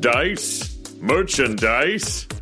Dice? Merchandise?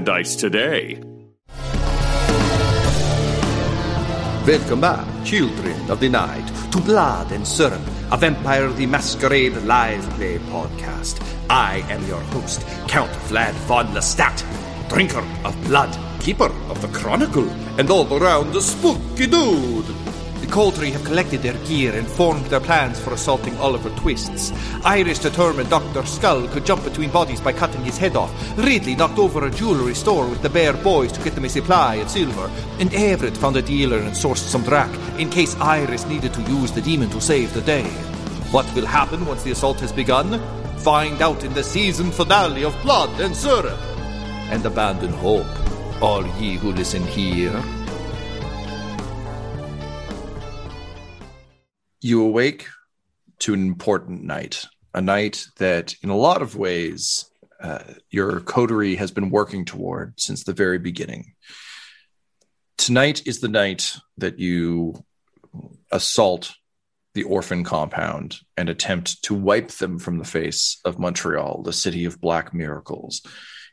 today. Welcome back, children of the night, to Blood and Syrup, a Vampire the Masquerade live play podcast. I am your host, Count Vlad von Lestat, drinker of blood, keeper of the chronicle, and all around a spooky dude. Coterie have collected their gear and formed their plans for assaulting Oliver Twists. Iris determined Dr. Skull could jump between bodies by cutting his head off. Ridley knocked over a jewelry store with the Bear Boys to get them a supply of silver. And Everett found a dealer and sourced some drac in case Iris needed to use the demon to save the day. What will happen once the assault has begun? Find out in the season finale of Blood and Syrup. And abandon hope, all ye who listen here. You awake to an important night, a night that, in a lot of ways, uh, your coterie has been working toward since the very beginning. Tonight is the night that you assault the orphan compound and attempt to wipe them from the face of Montreal, the city of black miracles.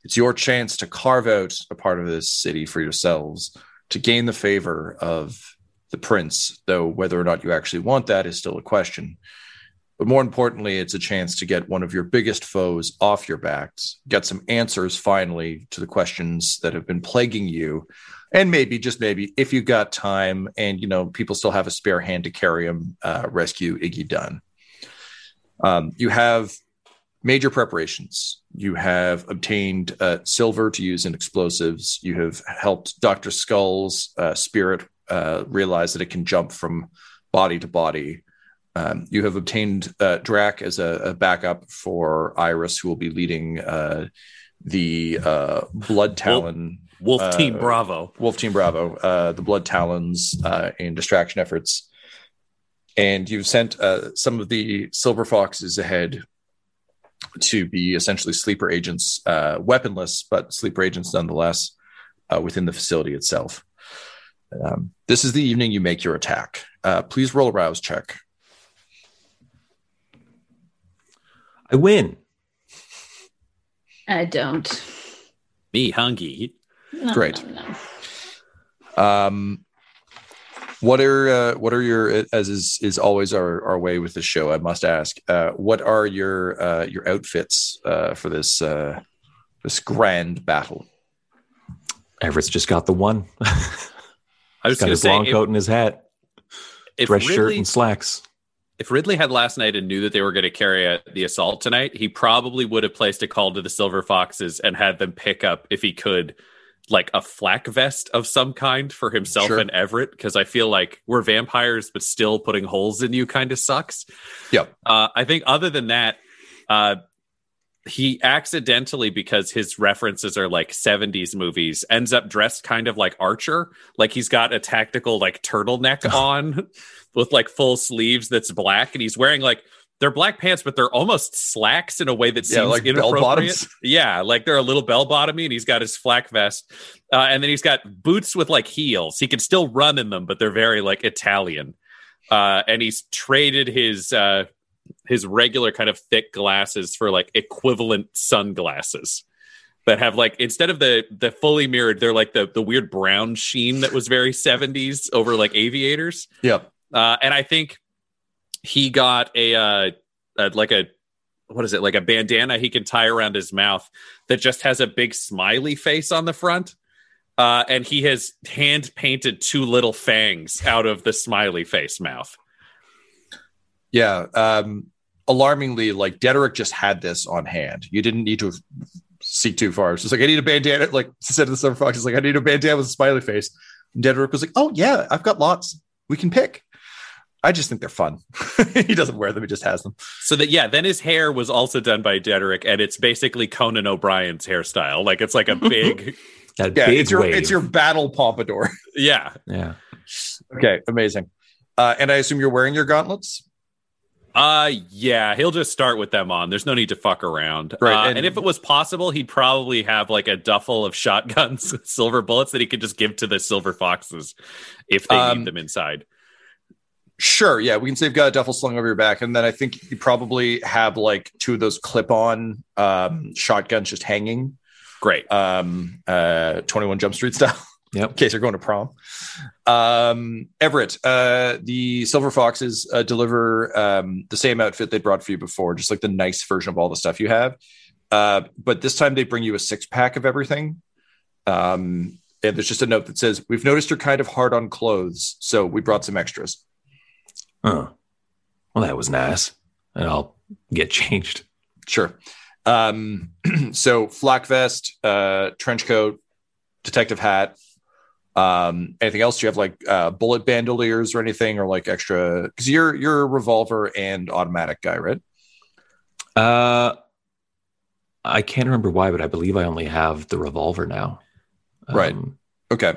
It's your chance to carve out a part of this city for yourselves, to gain the favor of the prince, though whether or not you actually want that is still a question. But more importantly, it's a chance to get one of your biggest foes off your backs, get some answers finally to the questions that have been plaguing you. And maybe, just maybe, if you got time and you know people still have a spare hand to carry them, uh, rescue Iggy Dunn. Um, you have major preparations. You have obtained uh, silver to use in explosives. You have helped Dr. Skull's uh, spirit uh, realize that it can jump from body to body. Um, you have obtained uh, Drac as a, a, backup for Iris, who will be leading uh, the uh, Blood Talon. Wolf, Wolf Team Bravo. Wolf Team Bravo, the Blood Talons in distraction efforts. And you've sent some of the Silver Foxes ahead to be essentially sleeper agents, uh, weaponless, but sleeper agents nonetheless uh, within the facility itself. Um, this is the evening you make your attack. Uh, please roll a rouse check. I win. I don't. Me, hungry. No, Great. no, no. Um, what are uh, what are your as is is always our, our way with the show? I must ask. Uh, what are your uh, your outfits uh, for this uh, this grand battle? Everett's just got the one. I was got going to his say, long if, coat and his hat, dress shirt and slacks. if Ridley had last night and knew that they were going to carry a, the assault tonight, he probably would have placed a call to the Silver Foxes and had them pick up, if he could, like a flak vest of some kind for himself Sure. and Everett. Because I feel like we're vampires, but still putting holes in you kind of sucks. Yep. Uh, I think other than that, uh, he accidentally, because his references are like 70s movies, ends up dressed kind of like Archer. Like he's got a tactical like turtleneck on with like full sleeves that's black, and he's wearing like they're black pants, but they're almost slacks in a way that Yeah, seems like inappropriate. Yeah, like they're a little bell bottomy, and he's got his flak vest, uh, and then he's got boots with like heels. He can still run in them, but they're very like Italian. Uh, and he's traded his uh, his regular kind of thick glasses for like equivalent sunglasses that have like instead of the the fully mirrored, they're like the the weird brown sheen that was very seventies over like aviators. Yep. Uh, and I think he got a, uh, a like a what is it like a bandana he can tie around his mouth that just has a big smiley face on the front. Uh, and he has hand painted two little fangs out of the smiley face mouth. Yeah. Um, alarmingly, like Dederick just had this on hand. You didn't need to seek too far. It's just like, I need a bandana. Like said to the Silver Fox, he's like, I need a bandana with a smiley face. And Dederick was like, Oh yeah, I've got lots. We can pick. I just think they're fun. he doesn't wear them, he just has them. So that yeah, then his hair was also done by Dederick, and it's basically Conan O'Brien's hairstyle. Like it's like a big That Yeah, big it's your wave. it's your battle pompadour. yeah. yeah. okay, amazing. Uh, and I assume you're wearing your gauntlets? Uh yeah, he'll just start with them on. There's no need to fuck around. Right, Uh, and- and, if it was possible, he'd probably have like a duffel of shotguns silver bullets that he could just give to the silver foxes if they Um, need them inside. Sure, yeah, we can say you've got a duffel slung over your back, and then I think you probably have like two of those clip-on um, shotguns just hanging, Great. um, uh, Twenty One Jump Street style, in Yep. case you're going to prom. Um, Everett, uh, the Silver Foxes uh, deliver um, the same outfit they brought for you before, just like the nice version of all the stuff you have, uh, but this time they bring you a six pack of everything. Um, and there's just a note that says, "We've noticed you're kind of hard on clothes, so we brought some extras." Oh. Well, that was nice. And I'll get changed. Sure. Um, so flak vest, uh, trench coat, detective hat. Um, anything else? Do you have like uh, bullet bandoliers or anything, or like extra? Because you're you're a revolver and automatic guy, right? Uh, I can't remember why, but I believe I only have the revolver now. Right. Um, Okay.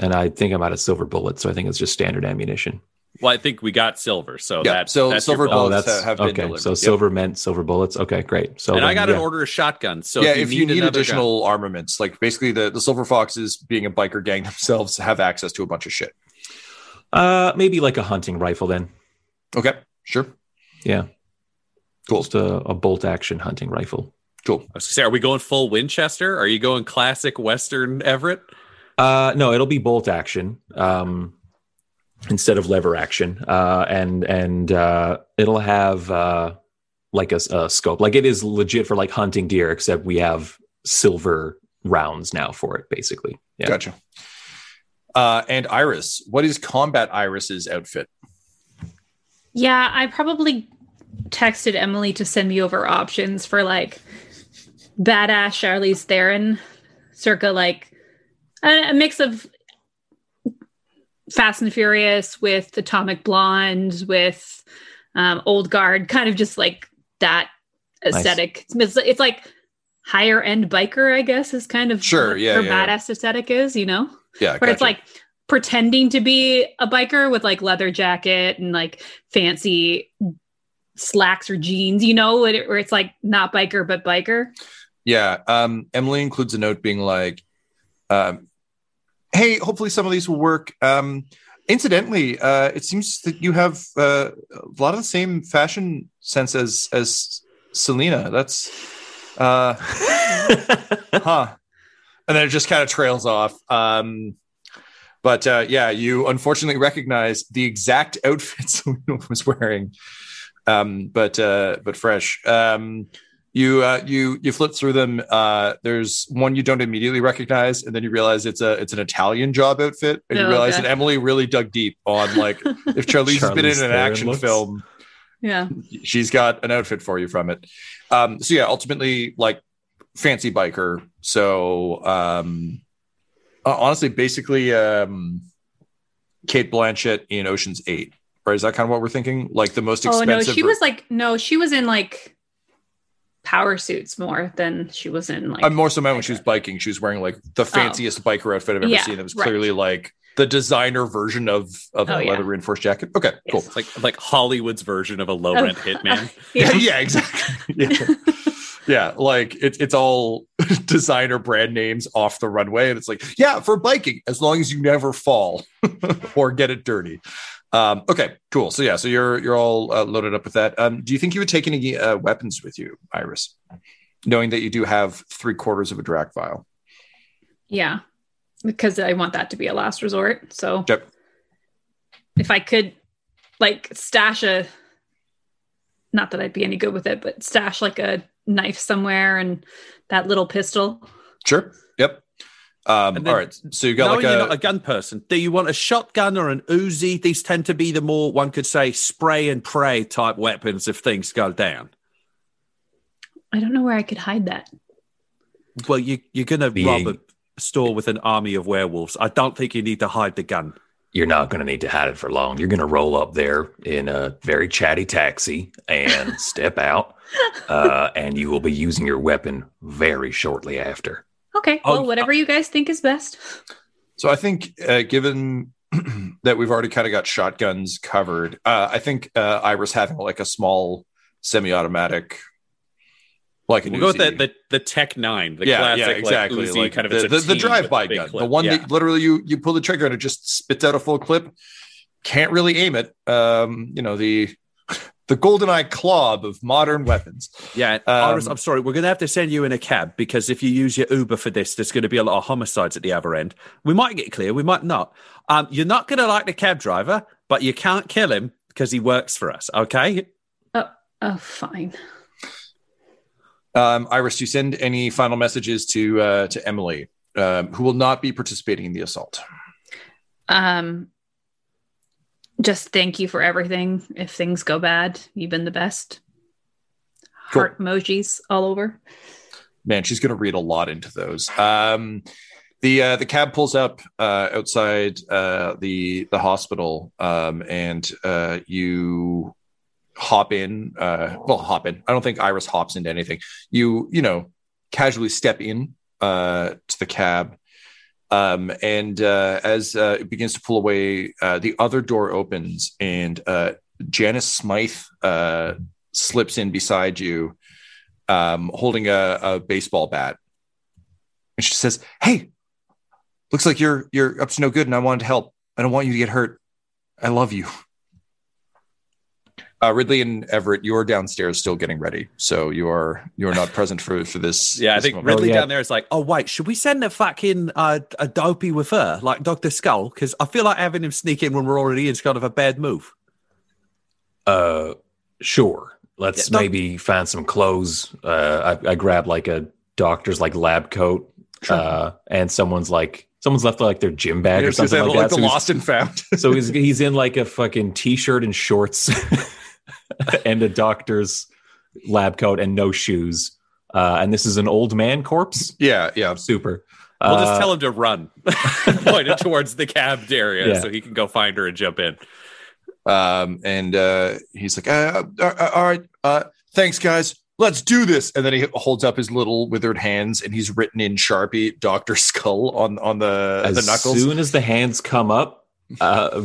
and I think I'm out of silver bullets, so I think it's just standard ammunition. Well, I think we got silver, so Yeah, that, so that's silver your Oh, bullets that's have been okay. delivered. So Yep. silver meant silver bullets. Okay, great. So and I got yeah. an order of shotguns. So yeah, if you need, need another additional armaments, like basically the the Silver Foxes, being a biker gang themselves, have access to a bunch of shit. Uh, maybe like a hunting rifle then. Okay, sure, Yeah, cool, just a, a bolt action hunting rifle. cool. I was gonna say, are we going full Winchester? Are you going classic Western Everett? Uh, no, it'll be bolt action. Um, instead of lever action, uh, and and uh, it'll have uh, like a, a scope. Like it is legit for like hunting deer, except we have silver rounds now for it, basically. Yeah. Gotcha. Uh, and Iris, what is Combat Iris's outfit? Yeah, I probably texted Emily to send me over options for like badass Charlize Theron, circa like a, a mix of Fast and Furious with Atomic Blonde, with um, Old Guard, kind of just like that aesthetic. It's, it's like higher end biker, I guess, is kind of Sure, yeah, her yeah. badass aesthetic is, you know? Yeah, But it's like pretending to be a biker with like leather jacket and like fancy slacks or jeans, you know, where where it's like not biker but biker. Yeah. Um, Emily includes a note being like, um, hey, hopefully some of these will work. Um, incidentally, uh, it seems that you have uh, a lot of the same fashion sense as as Selena. That's uh huh. And then it just kind of trails off. Um but uh yeah, you unfortunately recognize the exact outfit Selena was wearing. Um, but uh but fresh. Um you uh you you flip through them uh there's one you don't immediately recognize and then you realize it's a it's an italian job outfit and you Oh, realize okay. that emily really dug deep on like if charlize has been in an Theron action looks- film Yeah. she's got an outfit for you from it um so yeah ultimately like fancy biker so um honestly basically um cate blanchett in oceans 8 right is that kind of what we're thinking like the most expensive. Oh no, she ver- was like no, she was in like power suits more than she was in like I'm more so meant when she was biking. She was wearing like the oh. fanciest biker outfit I've ever Oh. Yeah, seen. It was right. clearly like the designer version of of Oh, a yeah. leather reinforced jacket. Okay, cool. Yes. Like like Hollywood's version of a low Oh. rent hitman. Yeah, yeah. yeah, exactly. Yeah. yeah, like it's it's all designer brand names off the runway, and it's like, yeah, for biking, as long as you never fall or get it dirty. Um, okay, cool. So yeah, so you're you're all uh, loaded up with that. Um, do you think you would take any uh, weapons with you, Iris, knowing that you do have three quarters of a drac vial? Yeah. Because I want that to be a last resort. So Yep. if I could like stash a not that I'd be any good with it, but stash like a knife somewhere and that little pistol. Sure. Yep. Um, And then- all right. So you got no, like you're a, not a gun person. Do you want a shotgun or an Uzi? These tend to be the more one could say spray and pray type weapons if things go down. I don't know where I could hide that. Well, you, you're going to Being- rob a store with an army of werewolves. I don't think you need to hide the gun. You're not going to need to hide it for long. You're going to roll up there in a very chatty taxi and step out, uh, and you will be using your weapon very shortly after. Okay. Oh, Well, whatever you guys think is best. so I think uh, given that we've already kind of got shotguns covered, uh, I think uh, Iris having like a small semi-automatic, like an We'll go with the, the, the Tec-9, the yeah, classic yeah, exactly. like, Uzi, like kind of the, it's the, the drive-by with a gun, the one Yeah. that literally you you pull the trigger and it just spits out a full clip. Can't really aim it. Um, you know the the GoldenEye Klobb of modern weapons. Yeah, Um, Iris, I'm sorry. We're going to have to send you in a cab because if you use your Uber for this, there's going to be a lot of homicides at the other end. We might get clear, we might not. Um, you're not going to like the cab driver, but you can't kill him because he works for us. Okay. Oh, oh fine. Um, Iris, do you send any final messages to uh, to Emily, um, who will not be participating in the assault? Um just thank you for everything. If things go bad, you've been the best. Cool. Heart emojis all over. Man, she's going to read a lot into those. Um, the uh, the cab pulls up uh, outside uh, the the hospital, um, and uh, you hop in. Uh, well, hop in. I don't think Iris hops into anything. You you know casually step in uh, to the cab. Um, and uh, as uh, it begins to pull away, uh, the other door opens, and uh, Janice Smythe uh, slips in beside you, um, holding a, a baseball bat. And she says, "Hey, looks like you're you're up to no good, and I wanted to help. I don't want you to get hurt. I love you." Uh, Ridley and Everett, you're downstairs still getting ready, so you are you are not present for for this. Yeah, I think moment. Ridley Oh, yeah. down there is like, Oh wait, should we send a fucking uh, a dopey with her, like Doctor Skull? Because I feel like having him sneak in when we're already in is kind of a bad move. Uh, sure. Let's Yeah, doc- maybe find some clothes. Uh, I, I grab like a doctor's like lab coat, uh, and someone's like someone's left like their gym bag Yeah, or something like, like that. the So lost and found. so he's he's in like a fucking t-shirt and shorts and a doctor's lab coat and no shoes. Uh, and this is an old man corpse. yeah, yeah. Super. we'll Uh, just tell him to run, point pointed towards the cabbed area Yeah. so he can go find her and jump in. Um, and uh, he's like, uh, uh, uh, "All right, uh, thanks, guys. Let's do this." And then he holds up his little withered hands, and he's written in Sharpie "Doctor Skull" on on the as the knuckles. As soon as the hands come up, uh,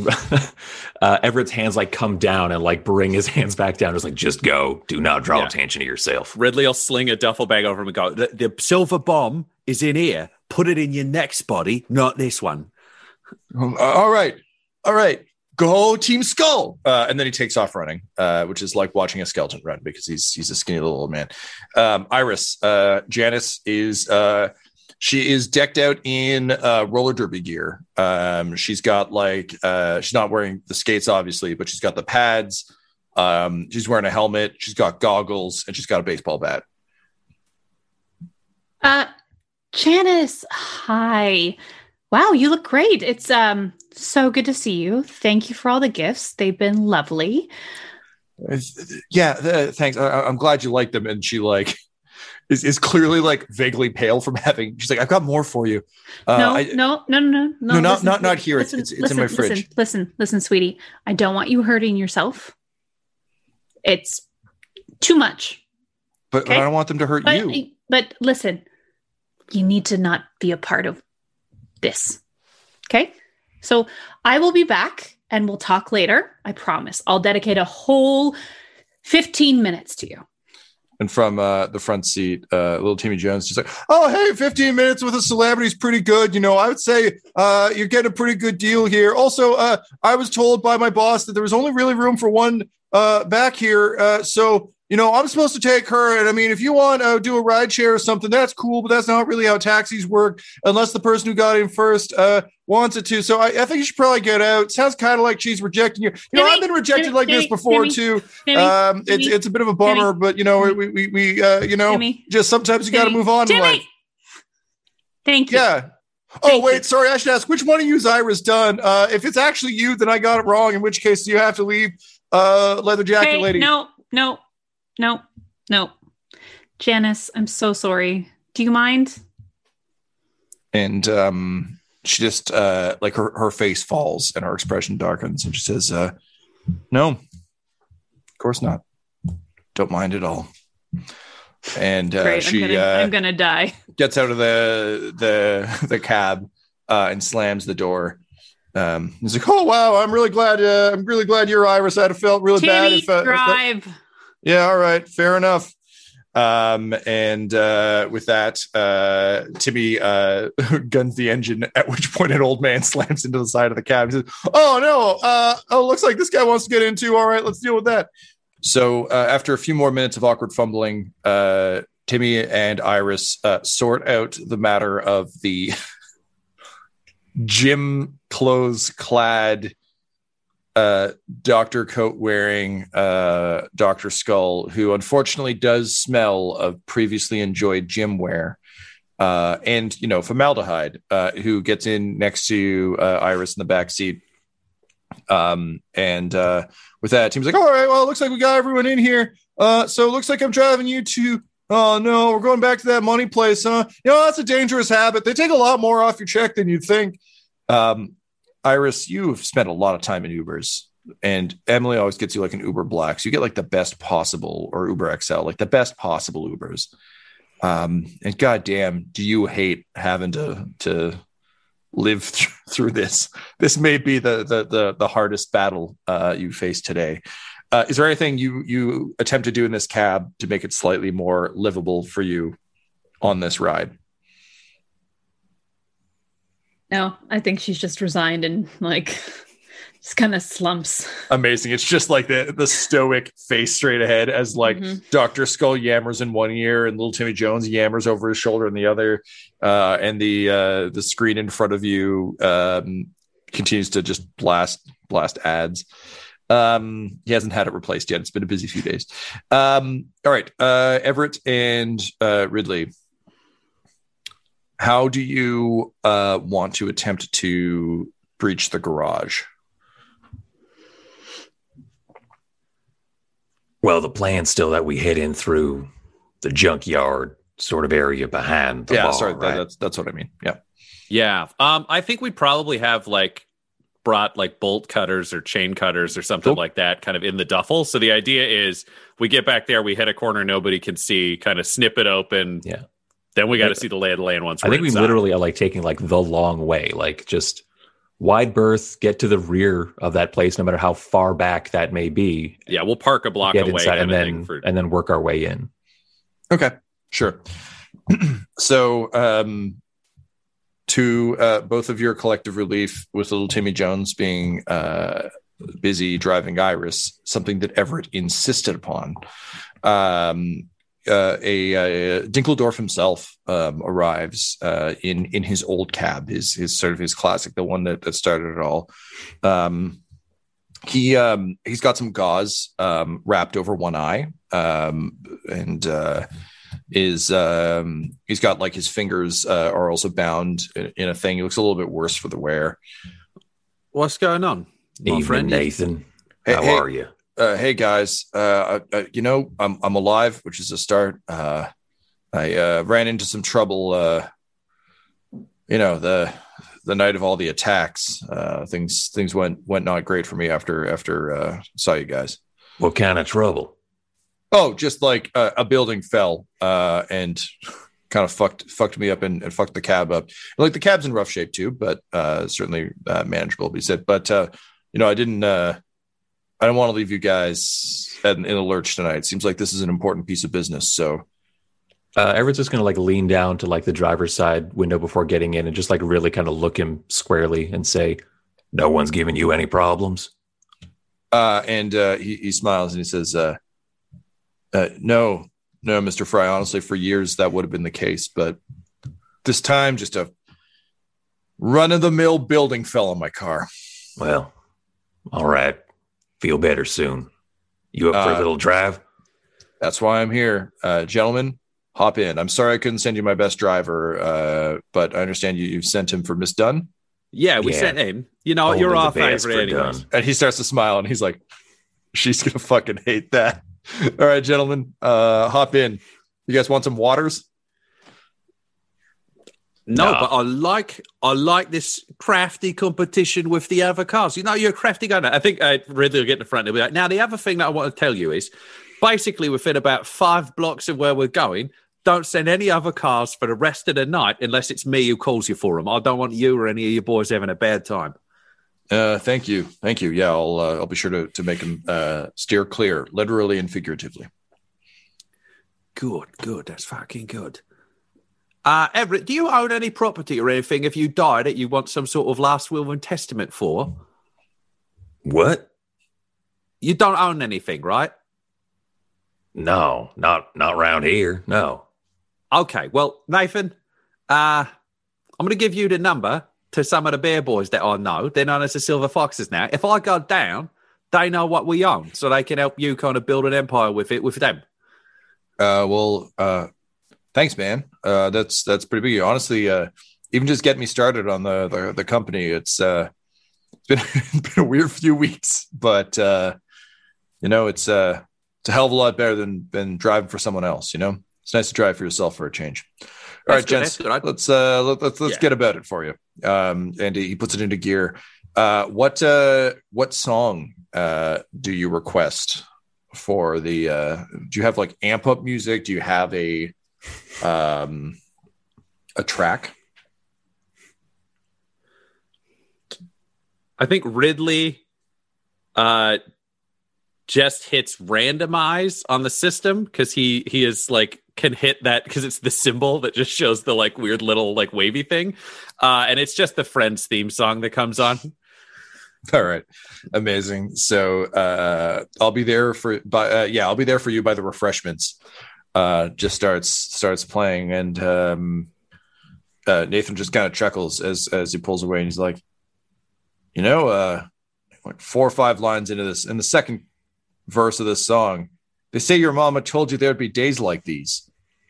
uh, Everett's hands like come down and like bring his hands back down. It's like, just go. Do not draw Yeah. attention to yourself. Ridley will sling a duffel bag over him and go, The, the silver bomb is in here. Put it in your next body, not this one. Uh, all right, all right, go Team Skull. Uh, and then he takes off running, uh, which is like watching a skeleton run because he's he's a skinny little old man. Um, Iris, uh, Janice is uh, she is decked out in uh, roller derby gear. Um, she's got like uh, she's not wearing the skates obviously, but she's got the pads. Um, she's wearing a helmet. She's got goggles, and she's got a baseball bat. Uh, Janice, hi. Wow, you look great. It's um so good to see you. Thank you for all the gifts. They've been lovely. Yeah, uh, thanks. I, I'm glad you like them. And she like is, is clearly like vaguely pale from having. She's like, I've got more for you. Uh, no, I- no, no, no, no, No, not- not- not here. It's- listen, it's- it's in my fridge. Listen, listen, listen, sweetie. I don't want you hurting yourself. It's too much. but, but. I don't want them to hurt But you. but listen, you need to not be a part of this. Okay? So I will be back and we'll talk later. I promise. I'll dedicate a whole 15 minutes to you. And from uh, the front seat, uh, little Timmy Jones just like, oh, hey, 15 minutes with a celebrity is pretty good. You know, I would say uh, you're getting a pretty good deal here. Also, uh, I was told by my boss that there was only really room for one uh, back here. Uh, so, you know, I'm supposed to take her. And I mean, if you want to do a ride share or something, that's cool, but that's not really how taxis work unless the person who got in first uh, wants it to. So I, I think you should probably get out. Sounds kind of like she's rejecting you. You know, I've been rejected Timmy, like this before Timmy, too. Timmy, Um, it's Timmy, it's a bit of a bummer, but you know, we we, we uh, you know, Timmy, just sometimes you got to move on. Timmy! Thank you. Yeah. Oh Thank wait, you. sorry. I should ask which one of you is Iris Dunn. Uh, if it's actually you, then I got it wrong. In which case, you have to leave. Uh, leather jacket Hey, lady. no, no, no, no. Janice, I'm so sorry. Do you mind? And um, she just uh, like her her face falls and her expression darkens, and she says, uh, "No, of course not. Don't mind at all." And uh, Great. she I'm gonna, uh, I'm gonna die. gets out of the the the cab uh, and slams the door. Um, he's like, "Oh wow, I'm really glad. Uh, I'm really glad you're Iris. I'd have felt really bad if, uh, if that- drive. yeah, all right, fair enough." Um, and uh, with that, uh, Timmy uh, guns the engine. At which point, an old man slams into the side of the cab. He says, "Oh no! Uh, oh, looks like this guy wants to get in too. All right, let's deal with that." So uh, after a few more minutes of awkward fumbling, uh, Timmy and Iris uh, sort out the matter of the gym clothes clad uh, doctor coat wearing uh, Dr. Skull, who unfortunately does smell of previously enjoyed gym wear. Uh, and you know formaldehyde, uh, who gets in next to uh, Iris in the back seat, um, and uh, with that, team's like, "All right, well, it looks like we got everyone in here. Uh, so it looks like I'm driving you to. Oh no, we're going back to that money place, huh? You know that's a dangerous habit. They take a lot more off your check than you'd think." Um, Iris, you've spent a lot of time in Ubers, and Emily always gets you like an Uber Black, so you get like the best possible or Uber XL, like the best possible Ubers. Um, and goddamn, do you hate having to to live th- through this? This may be the the the, the hardest battle uh, you face today. Uh, is there anything you you attempt to do in this cab to make it slightly more livable for you on this ride? No, I think she's just resigned and like Just kind of slumps. Amazing. It's just like the the stoic face straight ahead as like Mhm. Dr. Skull yammers in one ear and little Timmy Jones yammers over his shoulder in the other. Uh, and the uh, the screen in front of you um, continues to just blast blast ads. Um, he hasn't had it replaced yet. It's been a busy few days. Um, all right, uh, Everett and uh, Ridley. How do you uh, want to attempt to breach the garage? Well, the plan's still that we head in through the junkyard sort of area behind the yeah, bar, sorry, that- that's that's what I mean. Yeah. Yeah. Um, I think we probably have like brought like bolt cutters or chain cutters or something Cool. like that kind of in the duffel. So the idea is we get back there, we hit a corner nobody can see, kind of snip it open. Yeah. Then we got to see the lay of the land once I we're think we inside. literally are like taking like the long way, like just wide berth, get to the rear of that place, no matter how far back that may be. Yeah, we'll park a block get away inside and then for and then work our way in. Okay, sure. so, um, to uh, both of your collective relief, with little Timmy Jones being uh, busy driving Iris, something that Everett insisted upon. Um, uh, a, uh Dinkeldorf himself um, arrives uh, in in his old cab, his his sort of his classic, the one that, that started it all. Um, he um, he's got some gauze um, wrapped over one eye, um, and uh, is um, he's got like his fingers uh, are also bound in, in a thing. He looks a little bit worse for the wear. What's going on, my Evening, friend? Nathan. Hey, how hey. are you? uh, hey guys, uh, uh, you know, I'm I'm alive, which is a start. Uh, I uh, ran into some trouble. Uh, you know the the night of all the attacks. Uh, things things went went not great for me after after uh, saw you guys. What kind of trouble? Oh, just like uh, a building fell uh, and kind of fucked fucked me up and, and fucked the cab up. Like the cab's in rough shape too, but uh, certainly uh, manageable. He said, but uh, you know, I didn't. Uh, I don't want to leave you guys in, in a lurch tonight. It Seems like this is an important piece of business. So Uh, Everett's just gonna like lean down to like the driver's side window before getting in and just like really kind of look him squarely and say, "No one's giving you any problems." Uh, and uh, he, he smiles and he says, uh, uh, "No, no, Mister Fry. Honestly, for years that would have been the case, but this time, just a run of the mill building fell on my car. Well, all right. Feel better soon. You up for Uh, a little drive? That's why I'm here, uh, gentlemen. Hop in. I'm sorry I couldn't send you my best driver, uh, but I understand you you've sent him for Miss Dunn. Yeah, we Yeah. sent him. You know, Only you're the our best favorite anyways. And he starts to smile and he's like, "She's gonna fucking hate that." All right, gentlemen, uh, hop in. You guys want some waters? No, Nah. but I like I like this crafty competition with the other cars. You know, you're a crafty guy. I think uh, Ridley will get in the front. and He'll be like, now, the other thing that I want to tell you is basically within about five blocks of where we're going, don't send any other cars for the rest of the night unless it's me who calls you for them. I don't want you or any of your boys having a bad time. Uh, thank you, thank you. Yeah, I'll uh, I'll be sure to to make him uh, steer clear, literally and figuratively. Good, good. That's fucking good. Uh, Everett, do you own any property or anything if you die that you want some sort of last will and testament for? What? You don't own anything, right? No, not not around here. No. Okay, well, Nathan, uh, I'm going to give you the number to some of the bear boys that I know. They're known as the Silver Foxes now. If I go down, they know what we own, so they can help you kind of build an empire with it with them. Uh, well, uh, thanks, man. Uh, that's that's pretty big. Honestly, uh, even just getting me started on the the, the company, it's uh, it's been been a weird few weeks, but uh, you know, it's uh, it's a hell of a lot better than than driving for someone else. You know, it's nice to drive for yourself for a change. All right, gents, that's good. I- let's uh, let, let's let's Yeah. get about it for you. Um, and he puts it into gear. Uh, what uh, what song uh, do you request for the? Uh, do you have like amp up music? Do you have a um, a track? I think Ridley uh, just hits randomize on the system because he he is like can hit that because it's the symbol that just shows the like weird little like wavy thing, uh, and it's just the Friends theme song that comes on. All right, amazing. So uh, I'll be there for, by, uh, yeah, I'll be there for you by the refreshments. Uh, just starts starts playing, and um, uh, Nathan just kind of chuckles as as he pulls away, and he's like, you know, uh, like four or five lines into this, in the second verse of this song, they say your mama told you there'd be days like these,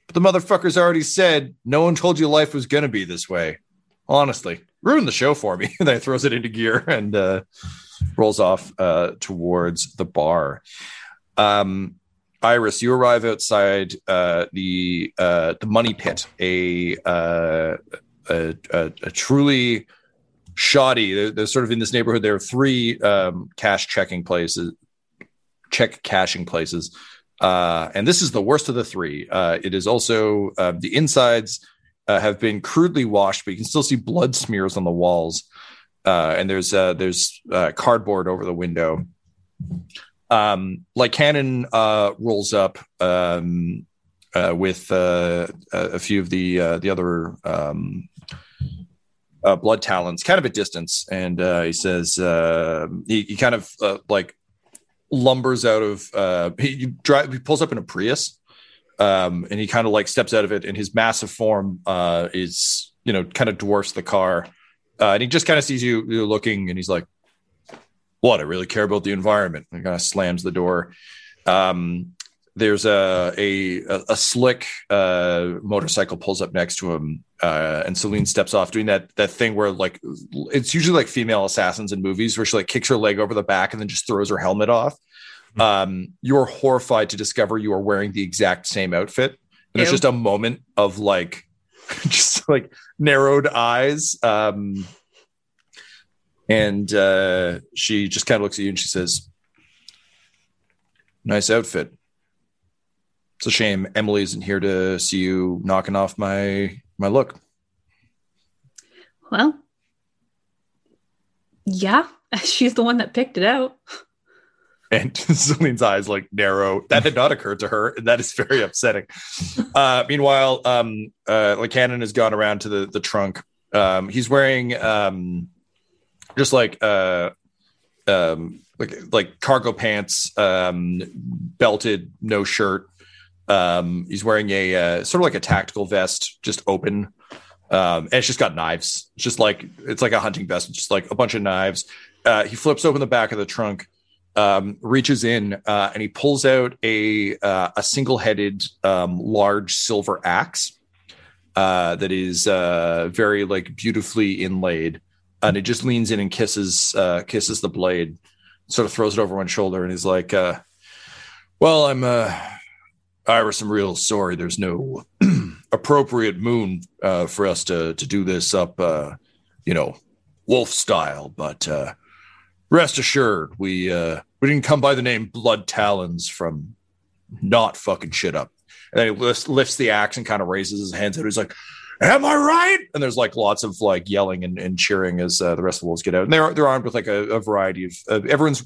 but the motherfuckers already said no one told you life was gonna be this way. Honestly, ruined the show for me. and then throws it into gear and uh, rolls off uh, towards the bar. Um, Iris, you arrive outside uh, the uh, the money pit, a, uh, a, a, a truly shoddy. They're, they're, sort of in this neighborhood. There are three um, cash checking places, check cashing places, uh, and this is the worst of the three. Uh, it is also uh, the insides uh, have been crudely washed, but you can still see blood smears on the walls. Uh, and there's uh, there's cardboard over the window. Um, Lycanon uh, rolls up um, uh, with a few of the the other um, uh, blood talons, kind of a distance, and uh, he says uh, he, he kind of like lumbers out of uh, he, drive, he pulls up in a Prius um, and he kind of like steps out of it, and his massive form uh, is you know kind of dwarfs the car, uh, and he just kind of sees you you're looking, and he's like, "What? I really care about the environment." And kind of slams the door. Um, there's a a, a slick uh, motorcycle pulls up next to him, uh, and Celine steps off, doing that that thing where like it's usually like female assassins in movies where she like kicks her leg over the back and then just throws her helmet off um, you're horrified to discover you are wearing the exact same outfit. And there's just a moment of like, just like narrowed eyes. Um, and uh, she just kind of looks at you and she says, Nice outfit. It's a shame Emily isn't here to see you knocking off my my look. Well, yeah, she's the one that picked it out. and Celine's eyes like narrow. That had not occurred to her, and that is very upsetting. Uh, meanwhile, um, uh, Lycanon has gone around to the the trunk. Um, he's wearing um, just like uh, um, like like cargo pants, um, belted, no shirt. Um, he's wearing a uh, sort of like a tactical vest, just open. Um, and it's just got knives. It's just like it's like a hunting vest, just like a bunch of knives. Uh, he flips open the back of the trunk um, reaches in uh, and he pulls out a uh, a single headed um, large silver axe uh, that is uh, very like beautifully inlaid, and he just leans in and kisses kisses the blade, sort of throws it over one shoulder, and he's like, "Well, I'm Iris. I'm real sorry. There's no appropriate moon for us to to do this up, you know, wolf style, but." rest assured, we uh, we didn't come by the name Blood Talons from not fucking shit up. And then he lifts, lifts the axe and kind of raises his hands out. He's like, "Am I right?" And there's like lots of like yelling and, and cheering as uh, the rest of the wolves get out. And they're they're armed with like a, a variety of uh, everyone's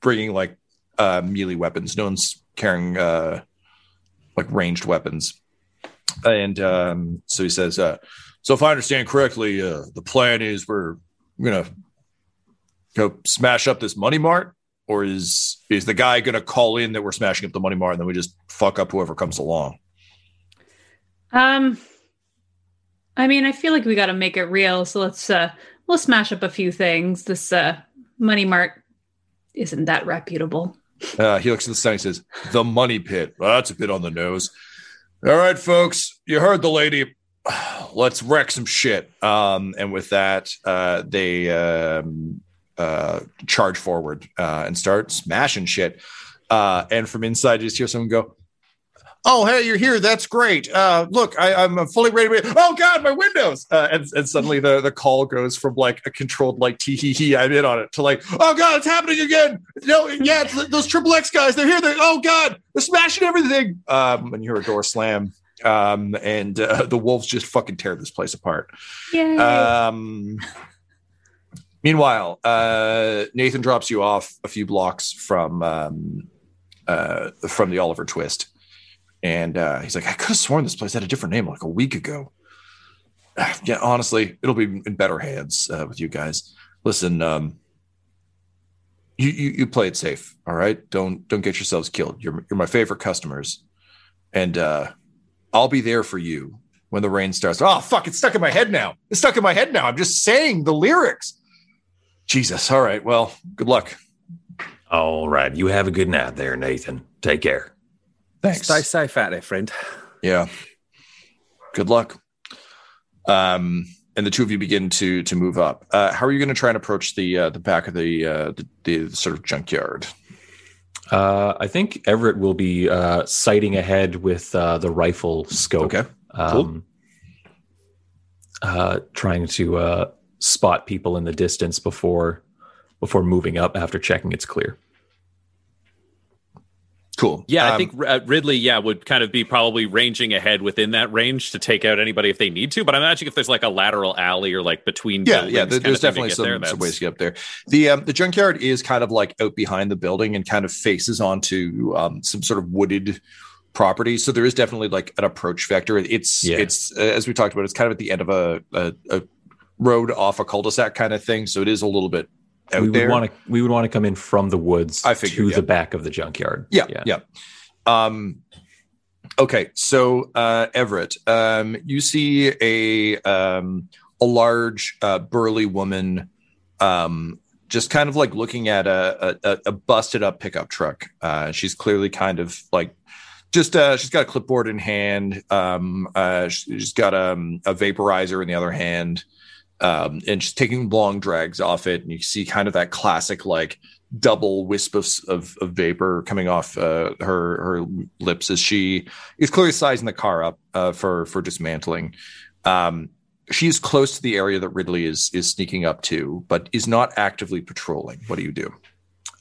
bringing like uh, melee weapons. No one's carrying uh, like ranged weapons. And um, so he says, uh, "So if I understand correctly, uh, the plan is we're gonna go smash up this money mart or is is the guy to call in that we're smashing up the money mart and then we just fuck up whoever comes along? Um i mean i feel like we got to make it real. So let's uh we'll smash up a few things. This uh money mart isn't that reputable uh he looks at the sign and says the money pit. Well, that's a bit on the nose. All right folks you heard the lady. Let's wreck some shit. Um and with that uh they um uh, charge forward uh, and start smashing shit. Uh, and from inside, you just hear someone go, "Oh, hey, you're here. That's great. Uh, look, I, am fully ready. Oh God, my windows!" Uh, and, and suddenly the the call goes from like a controlled like tee hee hee, I'm in on it to like, "Oh God, it's happening again." No, yeah, those triple X guys. They're here. they're oh God, they're smashing everything. Um, and you hear a door slam. Um, and uh, the wolves just fucking tear this place apart. Yay. Um, Meanwhile, uh, Nathan drops you off a few blocks from um, uh, from the Oliver Twist, and uh, he's like, "I could have sworn this place had a different name like a week ago." yeah, honestly, it'll be in better hands uh, with you guys. Listen, um, you, you you play it safe. All right. Don't don't get yourselves killed. You're you're my favorite customers, and uh, I'll be there for you when the rain starts. Oh fuck! It's stuck in my head now. It's stuck in my head now. I'm just saying the lyrics. Jesus. All right. Well, good luck. All right. You have a good night there, Nathan. Take care. Thanks. Stay safe out there, friend. Yeah. Good luck. Um, and the two of you begin to to move up. Uh, how are you going to try and approach the uh, the back of the, uh, the the sort of junkyard? Uh, I think Everett will be uh, sighting ahead with uh, the rifle scope. Okay, cool. Um, uh, trying to uh, spot people in the distance before before moving up after checking it's clear. Cool. Yeah, I Um, think uh, Ridley, yeah, would kind of be probably ranging ahead within that range to take out anybody if they need to. But I'm imagining if there's like a lateral alley or like between, Yeah, yeah. There, there's of thing to definitely some, there, some ways to get up there. The um, the junkyard is kind of like out behind the building and kind of faces onto um, some sort of wooded property. So there is definitely like an approach vector. It's Yeah. it's uh, as we talked about. It's kind of at the end of a a, a road off a cul-de-sac kind of thing. So it is a little bit we would want to we would want to come in from the woods I figured, to yeah. the back of the junkyard. Yeah, yeah. Um, okay, so uh, Everett, um, you see a um, a large, uh, burly woman, um, just kind of like looking at a a, a busted up pickup truck. Uh, she's clearly kind of like. Just uh, she's got a clipboard in hand. Um, uh, she's got um, a vaporizer in the other hand, um, and she's taking long drags off it. And you see kind of that classic like double wisp of, of, of vapor coming off uh, her her lips as she is clearly sizing the car up uh, for for dismantling. Um, she's close to the area that Ridley is is sneaking up to, but is not actively patrolling. What do you do?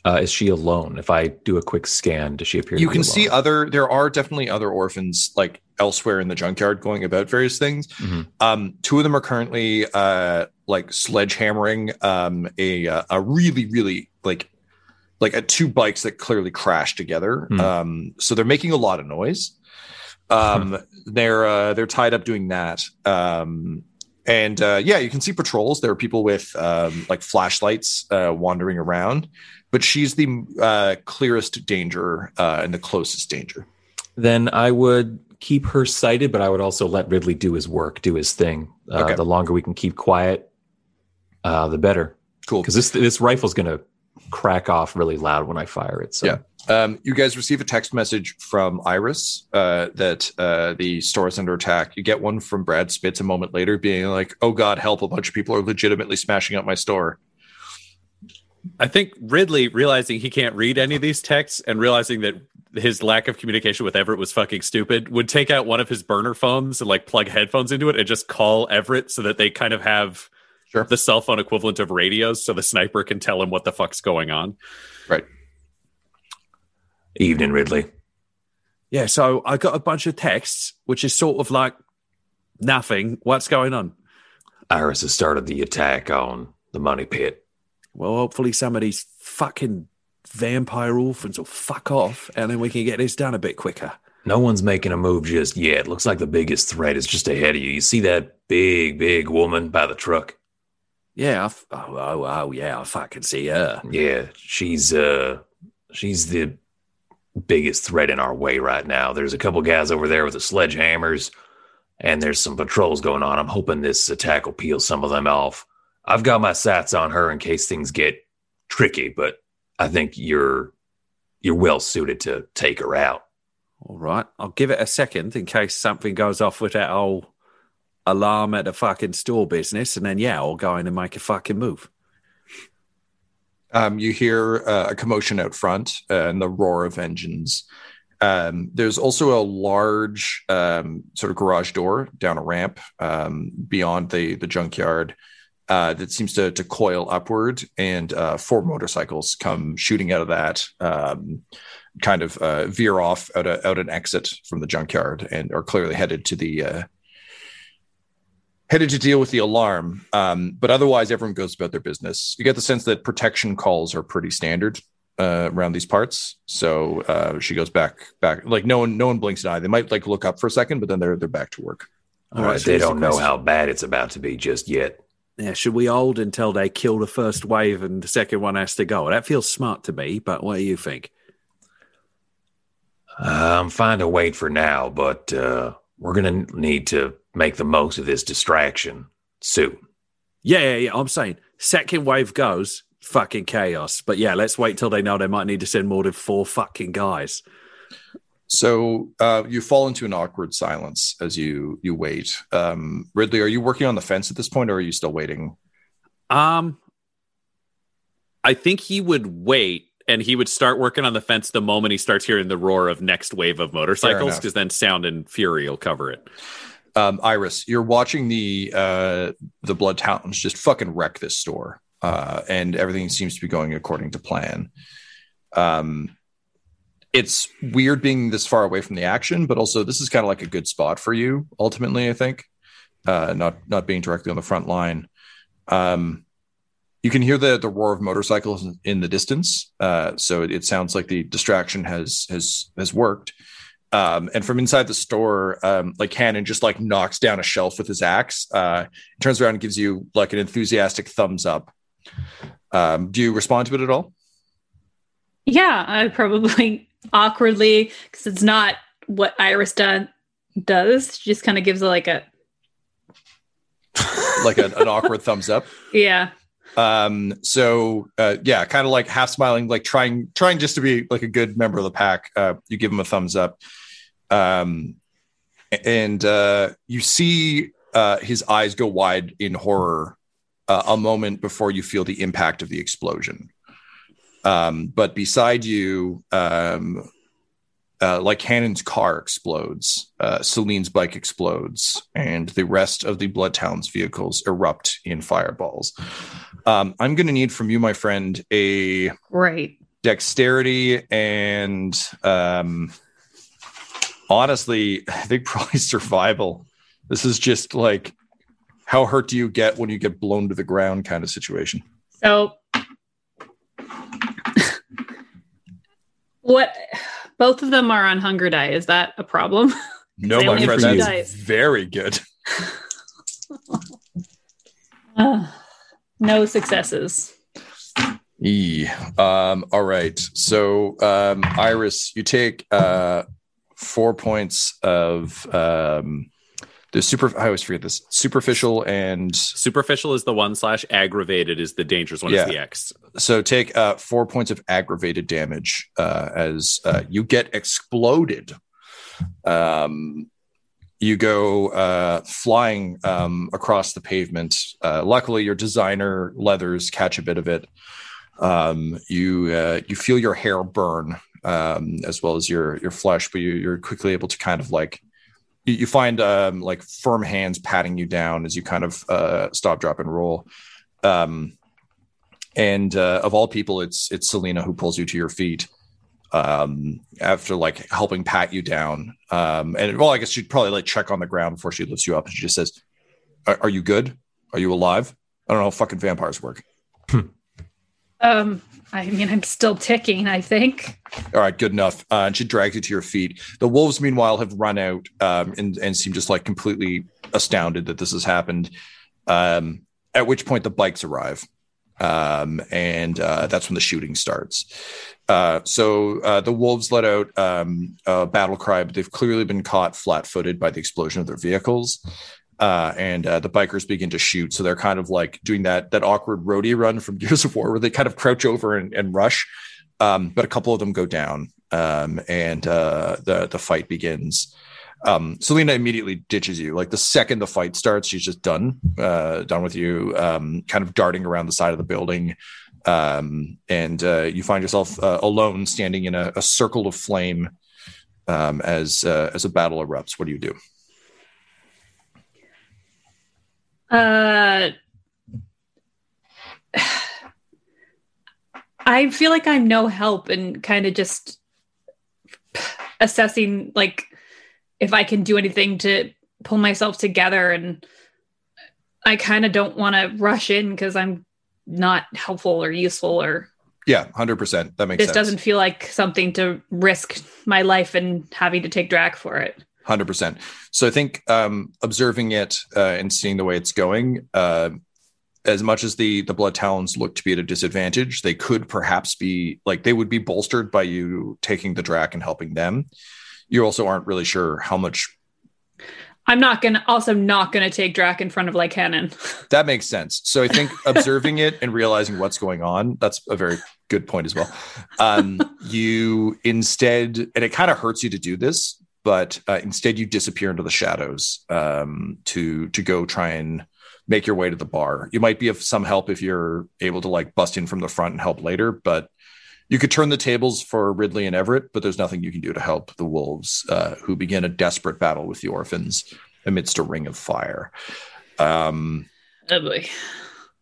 Uh, is she alone? If I do a quick scan, does she appear? You to be can see other. There are definitely other orphans like elsewhere in the junkyard going about various things. Mhm. Um, two of them are currently uh, like sledgehammering um, a uh, a really really like like a two bikes that clearly crashed together. Hmm. Um, so they're making a lot of noise. Um, they're uh, they're tied up doing that. Um, and uh, yeah, you can see patrols. There are people with um, like flashlights uh, wandering around, but she's the uh, clearest danger uh, and the closest danger. Then I would keep her sighted, but I would also let Ridley do his work, do his thing. Uh, Okay. The longer we can keep quiet, uh, the better. Cool. Because this this rifle's going to crack off really loud when I fire it. So Yeah. Um, you guys receive a text message from Iris uh, that uh, the store is under attack. You get one from Brad Spitz a moment later, being like, "Oh God, help! A bunch of people are legitimately smashing up my store." I think Ridley realizing he can't read any of these texts and realizing that his lack of communication with Everett was fucking stupid would take out one of his burner phones and like plug headphones into it and just call Everett so that they kind of have Sure. the cell phone equivalent of radios so the sniper can tell him what the fuck's going on. Right. evening, Ridley. Yeah, so I got a bunch of texts, which is sort of like nothing. What's going on? Iris has started the attack on the money pit. Well, hopefully somebody's fucking vampire orphans will fuck off, and then we can get this done a bit quicker. No one's making a move just yet. Looks like the biggest threat is just ahead of you. You see that big, big woman by the truck? Yeah. I f- oh, oh, oh, yeah. I fucking see her. Yeah, she's uh she's the biggest threat in our way right now. There's a couple guys over there with the sledgehammers, and there's some patrols going on. I'm hoping this attack will peel some of them off. I've got my sights on her in case things get tricky, but I think you're you're well suited to take her out. All right. I'll give it a second in case something goes off with that old alarm at the fucking store business, and then yeah, I'll go in and make a fucking move. Um, you hear uh, a commotion out front uh, and the roar of engines. Um, there's also a large um, sort of garage door down a ramp um, beyond the the junkyard uh, that seems to to coil upward, and uh, four motorcycles come shooting out of that, um, kind of uh, veer off out a, out an exit from the junkyard, and are clearly headed to the uh, headed to deal with the alarm. Um, but otherwise, everyone goes about their business. You get the sense that protection calls are pretty standard uh, around these parts. So uh, she goes back, back. Like no one, no one blinks an eye. They might like look up for a second, but then they're they're back to work. All right, so they don't know how bad it's about to be just yet. Yeah, should we hold until they kill the first wave and the second one has to go? That feels smart to me, but what do you think? Uh, I'm fine to wait for now, but uh, we're going to need to make the most of this distraction soon. Yeah, yeah, yeah. I'm saying second wave goes, fucking chaos. But yeah, let's wait till they know they might need to send more than four fucking guys. So uh, you fall into an awkward silence as you you wait. Um, Ridley, are you working on the fence at this point, or are you still waiting? Um, I think he would wait and he would start working on the fence the moment he starts hearing the roar of next wave of motorcycles because then sound and fury will cover it. Um, Iris, you're watching the uh, the Bloodhounds just fucking wreck this store, uh, and everything seems to be going according to plan. Um, it's weird being this far away from the action, but also this is kind of like a good spot for you. Ultimately, I think, uh, not not being directly on the front line. Um, you can hear the the roar of motorcycles in- the distance, uh, so it, it sounds like the distraction has has has worked. Um, and from inside the store, um, like Cannon just like knocks down a shelf with his axe, uh, turns around and gives you like an enthusiastic thumbs up. Um, do you respond to it at all? Yeah, I probably awkwardly because it's not what Iris done does. She just kind of gives a, like a Like a, an awkward thumbs up. yeah. Um, so uh, yeah, kind of like half smiling, like trying trying just to be like a good member of the pack. Uh, you give him a thumbs up. Um, and uh, you see uh, his eyes go wide in horror uh, a moment before you feel the impact of the explosion. Um, but beside you, um, uh, like Hannon's car explodes, uh, Celine's bike explodes, and the rest of the Bloodhounds vehicles erupt in fireballs. Um, I'm going to need from you, my friend, a Right. dexterity and um, honestly, I think probably survival. This is just like how hurt do you get when you get blown to the ground kind of situation. So what both of them are on hunger die. Is that a problem? No, my friend, that's dice. very good. Uh, no successes. E. Um, all right. So, um, Iris, you take uh, four points of um, the super. I always forget this superficial and Superficial is the one slash aggravated is the dangerous one. Yeah. Is the X. so take uh, four points of aggravated damage uh, as uh, you get exploded. Um, you go uh, flying um, across the pavement. Uh, luckily, your designer leathers catch a bit of it. Um, you uh, you feel your hair burn um, as well as your your flesh, but you, you're quickly able to kind of like you, you find um, like firm hands patting you down as you kind of uh, stop, drop, and roll. Um, and uh, of all people, it's it's Selena who pulls you to your feet um, after like helping pat you down. Um, and well, I guess she'd probably like check on the ground before she lifts you up, and she just says, "Are, are you good? Are you alive? I don't know how fucking vampires work." Um, I mean, I'm still ticking. I think. All right, good enough. Uh, and she drags you to your feet. The wolves, meanwhile, have run out um, and and seem just like completely astounded that this has happened. Um, at which point the bikes arrive, um, and uh, that's when the shooting starts. Uh, so uh, the wolves let out um, a battle cry, but they've clearly been caught flat-footed by the explosion of their vehicles. Uh, and uh, the bikers begin to shoot. So they're kind of like doing that that awkward roadie run from Gears of War, where they kind of crouch over and, and rush. Um, but a couple of them go down, um, and uh, the the fight begins. Um, Selena immediately ditches you. Like the second the fight starts, she's just done, uh, done with you. Um, kind of darting around the side of the building, um, and uh, you find yourself uh, alone, standing in a, a circle of flame um, as as a battle erupts. What do you do? Uh, I feel like I'm no help and kind of just assessing like if I can do anything to pull myself together and I kind of don't want to rush in because I'm not helpful or useful or Yeah, hundred percent. That makes this sense. doesn't feel like something to risk my life and having to take drac for it. Hundred percent. So I think um, observing it uh, and seeing the way it's going, uh, as much as the the blood talons look to be at a disadvantage, they could perhaps be like they would be bolstered by you taking the drac and helping them. You also aren't really sure how much I'm not gonna also not gonna take Drac in front of like Cannon. that makes sense. So I think observing it and realizing what's going on, that's a very good point as well. Um, you instead, and it kind of hurts you to do this, but uh, instead you disappear into the shadows um, to to go try and make your way to the bar. You might be of some help if you're able to like bust in from the front and help later, but you could turn the tables for Ridley and Everett, but there's nothing you can do to help the wolves, uh, who begin a desperate battle with the orphans amidst a ring of fire. Um, oh boy.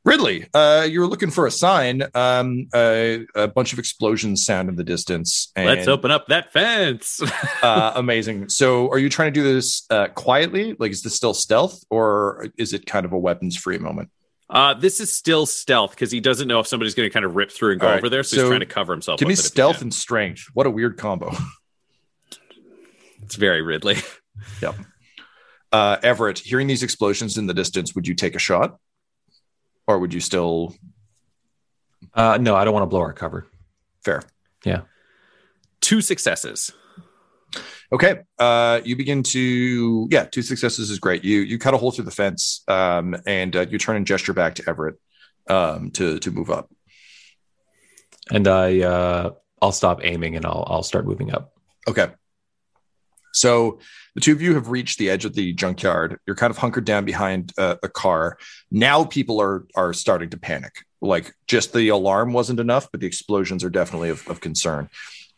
Ridley, uh, you were looking for a sign. Um, a bunch of explosions sound in the distance. And, Let's open up that fence. uh, amazing. So, are you trying to do this uh, quietly? Like, is this still stealth, or is it kind of a weapons-free moment? Uh, this is still stealth because he doesn't know if somebody's going to kind of rip through and go right, over there, so, so he's trying to cover himself. Give me with it if he stealth and strength. What a weird combo. It's very Ridley. yep. Uh, Everett, hearing these explosions in the distance, would you take a shot, or would you still? Uh, no, I don't want to blow our cover. Fair. Yeah. Two successes. Okay. Uh, you begin to yeah, two successes is great. You you cut a hole through the fence, um, and uh, you turn and gesture back to Everett um, to to move up. And I uh, I'll stop aiming and I'll I'll start moving up. Okay. So the two of you have reached the edge of the junkyard. You're kind of hunkered down behind uh, a car. Now people are are starting to panic. Like just the alarm wasn't enough, but the explosions are definitely of, of concern.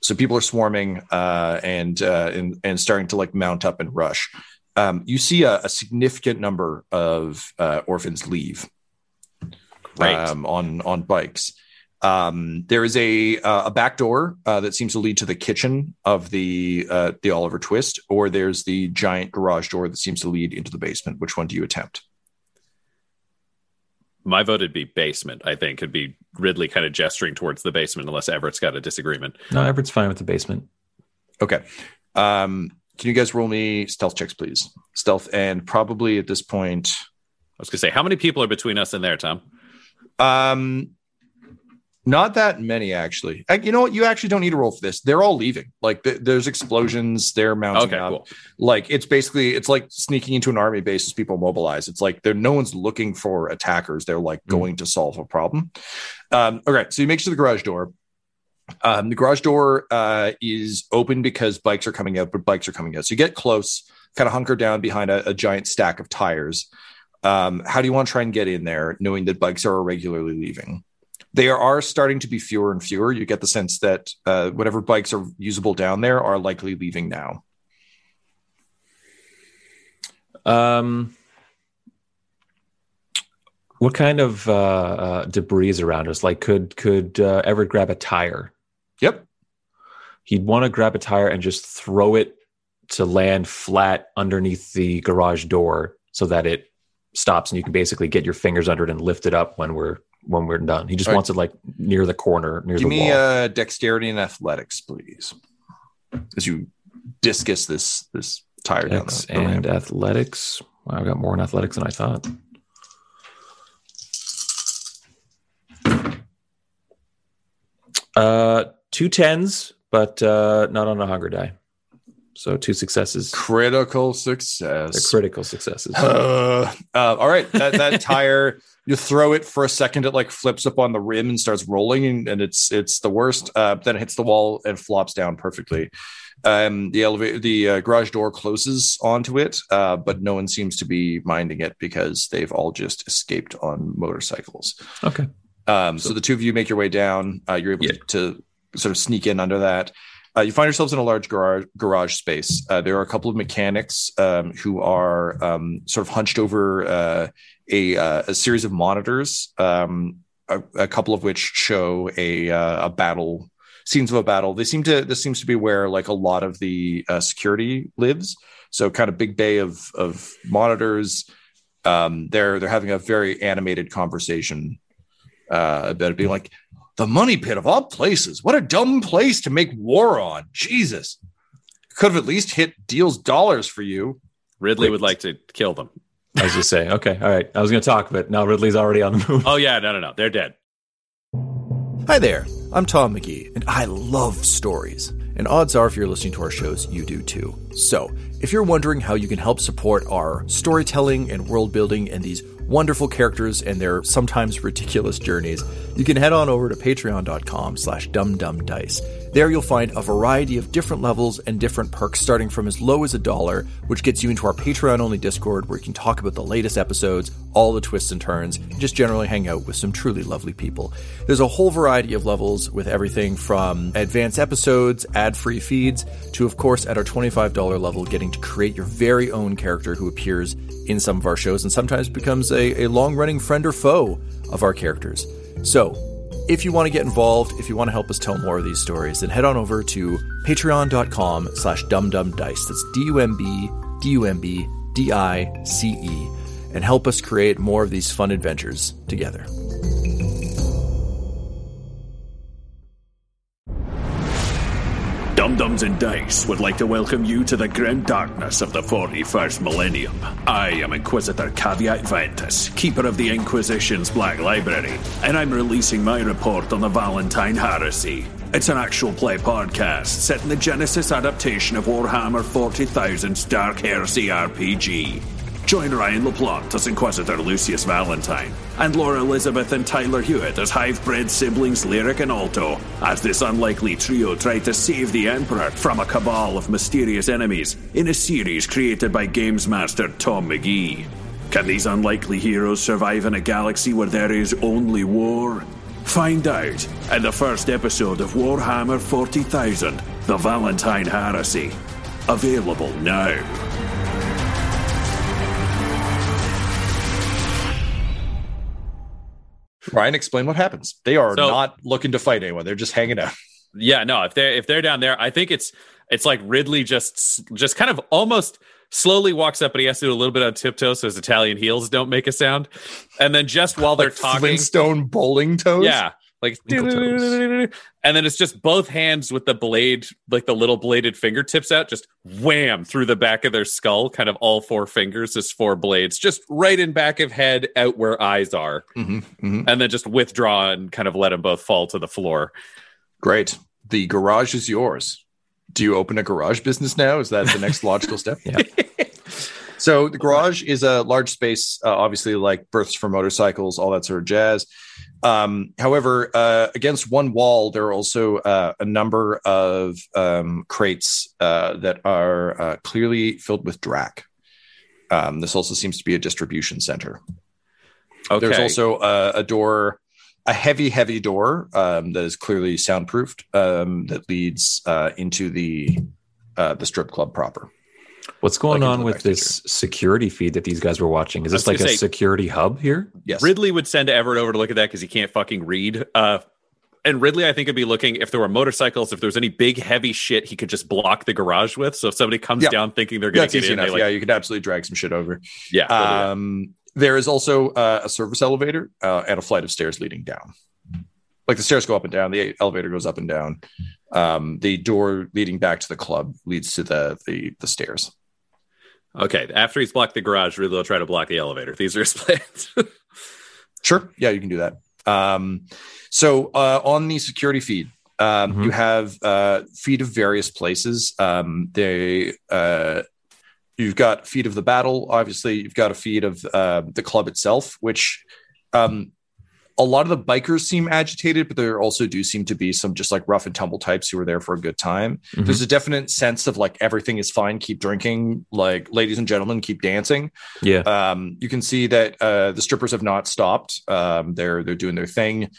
So people are swarming uh, and, uh, and and starting to like mount up and rush. Um, you see a, a significant number of uh, orphans leave right. um, on on bikes. Um, there is a uh, a back door uh, that seems to lead to the kitchen of the uh, the Oliver Twist, or there's the giant garage door that seems to lead into the basement. Which one do you attempt? My vote would be basement. I think it'd be Ridley kind of gesturing towards the basement, unless Everett's got a disagreement. No, Everett's fine with the basement. Okay. Um, can you guys roll me stealth checks, please? Stealth, and probably at this point, I was gonna say, how many people are between us and there, Tom? um, not that many actually. You know what? You actually don't need to roll for this. They're all leaving. Like th- there's explosions. They're mounting Okay, up. cool. like it's basically it's like sneaking into an army base as people mobilize it's like there no one's looking for attackers they're like going to solve a problem um okay so you make to the garage door um the garage door uh is open because bikes are coming out but bikes are coming out so you get close kind of hunker down behind a, a giant stack of tires um how do you want to try and get in there knowing that bikes are irregularly leaving there are starting to be fewer and fewer you get the sense that uh, whatever bikes are usable down there are likely leaving now Um, what kind of uh, uh, debris is around us? Like, could could uh, Everett grab a tire? yep He'd want to grab a tire and just throw it to land flat underneath the garage door, so that it stops and you can basically get your fingers under it and lift it up when we're when we're done. He just All right. wants it like near the corner, near the corner. Give the me wall. uh, dexterity and athletics, please, as you discus this this tire down the, the and ramp. athletics. Wow, I got more in athletics than I thought. Uh, two tens, but uh, not on a hunger die. So two successes. critical They're success. critical successes. Uh, uh, all right, that, that tire. You throw it for a second, it like flips up on the rim and starts rolling, and, and it's it's the worst. Uh, then it hits the wall and flops down perfectly. Um, the elevator, the uh, garage door closes onto it, uh, but no one seems to be minding it because they've all just escaped on motorcycles. Okay. Um, so, the two of you make your way down. Uh, you're able Yeah. to, to sort of sneak in under that. Uh, you find yourselves in a large garage garage space. Uh, there are a couple of mechanics um, who are um, sort of hunched over uh, a, uh, a series of monitors, um, a, a couple of which show a uh, a battle scenes of a battle. They seem to this seems to be where like a lot of the uh, security lives. So kind of big bay of of monitors. Um, they're they're having a very animated conversation uh, about it being like the money pit of all places. What a dumb place to make war on. Jesus. Could have at least hit deals dollars for you. Ridley Wait. would like to kill them. I was just saying. Okay, all right. I was going to talk, but now Ridley's already on the move. Oh yeah, no, no, no, they're dead. Hi there, I'm Tom McGee, and I love stories. And odds are, if you're listening to our shows, you do too. So, if you're wondering how you can help support our storytelling and world building and these wonderful characters and their sometimes ridiculous journeys, you can head on over to patreon.com slash dumbdumbdice. There you'll find a variety of different levels and different perks starting from as low as a dollar, which gets you into our Patreon only Discord where you can talk about the latest episodes, all the twists and turns, and just generally hang out with some truly lovely people. There's a whole variety of levels with everything from advanced episodes, ad free feeds, to, of course, at our $25 level, getting to create your very own character who appears in some of our shows and sometimes becomes a, a long running friend or foe of our characters. So, if you want to get involved, if you want to help us tell more of these stories, then head on over to patreon.com slash dumbdumbdice. That's D-U-M-B, D-U-M-B, D-I-C-E, and help us create more of these fun adventures together. Dumb Dumbs and Dice would like to welcome you to the grim darkness of the 41st millennium. I am Inquisitor Caveat Ventus, keeper of the Inquisition's Black Library, and I'm releasing my report on the Valentine Heresy. It's an actual play podcast set in the Genesys adaptation of Warhammer 40,000's Dark Heresy RPG. Join Ryan LaPlante as Inquisitor Lucius Valentine, and Laura Elizabeth and Tyler Hewitt as hive-bred siblings Lyric and Alto, as this unlikely trio try to save the Emperor from a cabal of mysterious enemies in a series created by games master Tom McGee. Can these unlikely heroes survive in a galaxy where there is only war? Find out in the first episode of Warhammer 40,000 The Valentine Heresy. Available now. Ryan, explain what happens. They are So- not looking to fight anyone. They're just hanging out. Yeah, no, if they're if they're down there, I think it's it's like Ridley just just kind of almost slowly walks up, but he has to do a little bit on tiptoe so his Italian heels don't make a sound. And then just while they're Like talking, Flintstone bowling toes. yeah, like and then it's just both hands with the blade, like the little bladed fingertips out, just wham through the back of their skull, kind of all four fingers, just four blades, just right in back of head, out where eyes are, hmm hmm and then just withdraw and kind of let them both fall to the floor. Great. The garage is yours. Do you open a garage business now? Is that the next logical step? Yeah. So the garage is a large space, uh, obviously like berths for motorcycles, all that sort of jazz. Um, however, uh, against one wall, there are also uh, a number of um, crates uh, that are uh, clearly filled with drac. Um, this also seems to be a distribution center. Okay. There's also a, a door, a heavy, heavy door um, that is clearly soundproofed um, that leads uh, into the uh, the strip club proper. What's going Like on with backstage this security feed that these guys were watching? Is this like a say- security hub here? Yes. Ridley would send Everett over to look at that because he can't fucking read. Uh, and Ridley, I think, would be looking if there were motorcycles, if there was any big heavy shit he could just block the garage with. So if somebody comes Yeah. down thinking they're going That's to get easy in, enough. they like, yeah, you could absolutely drag some shit over. yeah, they'll do that. Um, there is also uh, a service elevator uh, and a flight of stairs leading down. Like the stairs go up and down, the elevator goes up and down. Um, the door leading back to the club leads to the the, the stairs. Okay, after he's blocked the garage, Ridley will try to block the elevator. These are his plans. Sure. Yeah, you can do that. Um, so uh, on the security feed, um, Mhm. you have uh, feed of various places. Um, they uh, you've got feed of the battle. Obviously, you've got a feed of uh, the club itself, which um, a lot of the bikers seem agitated, but there also do seem to be some just like rough and tumble types who are there for a good time. Mhm. There's a definite sense of like everything is fine, keep drinking, like ladies and gentlemen, keep dancing Yeah. um, you can see that uh, the strippers have not stopped. Um, they're they're doing their thing.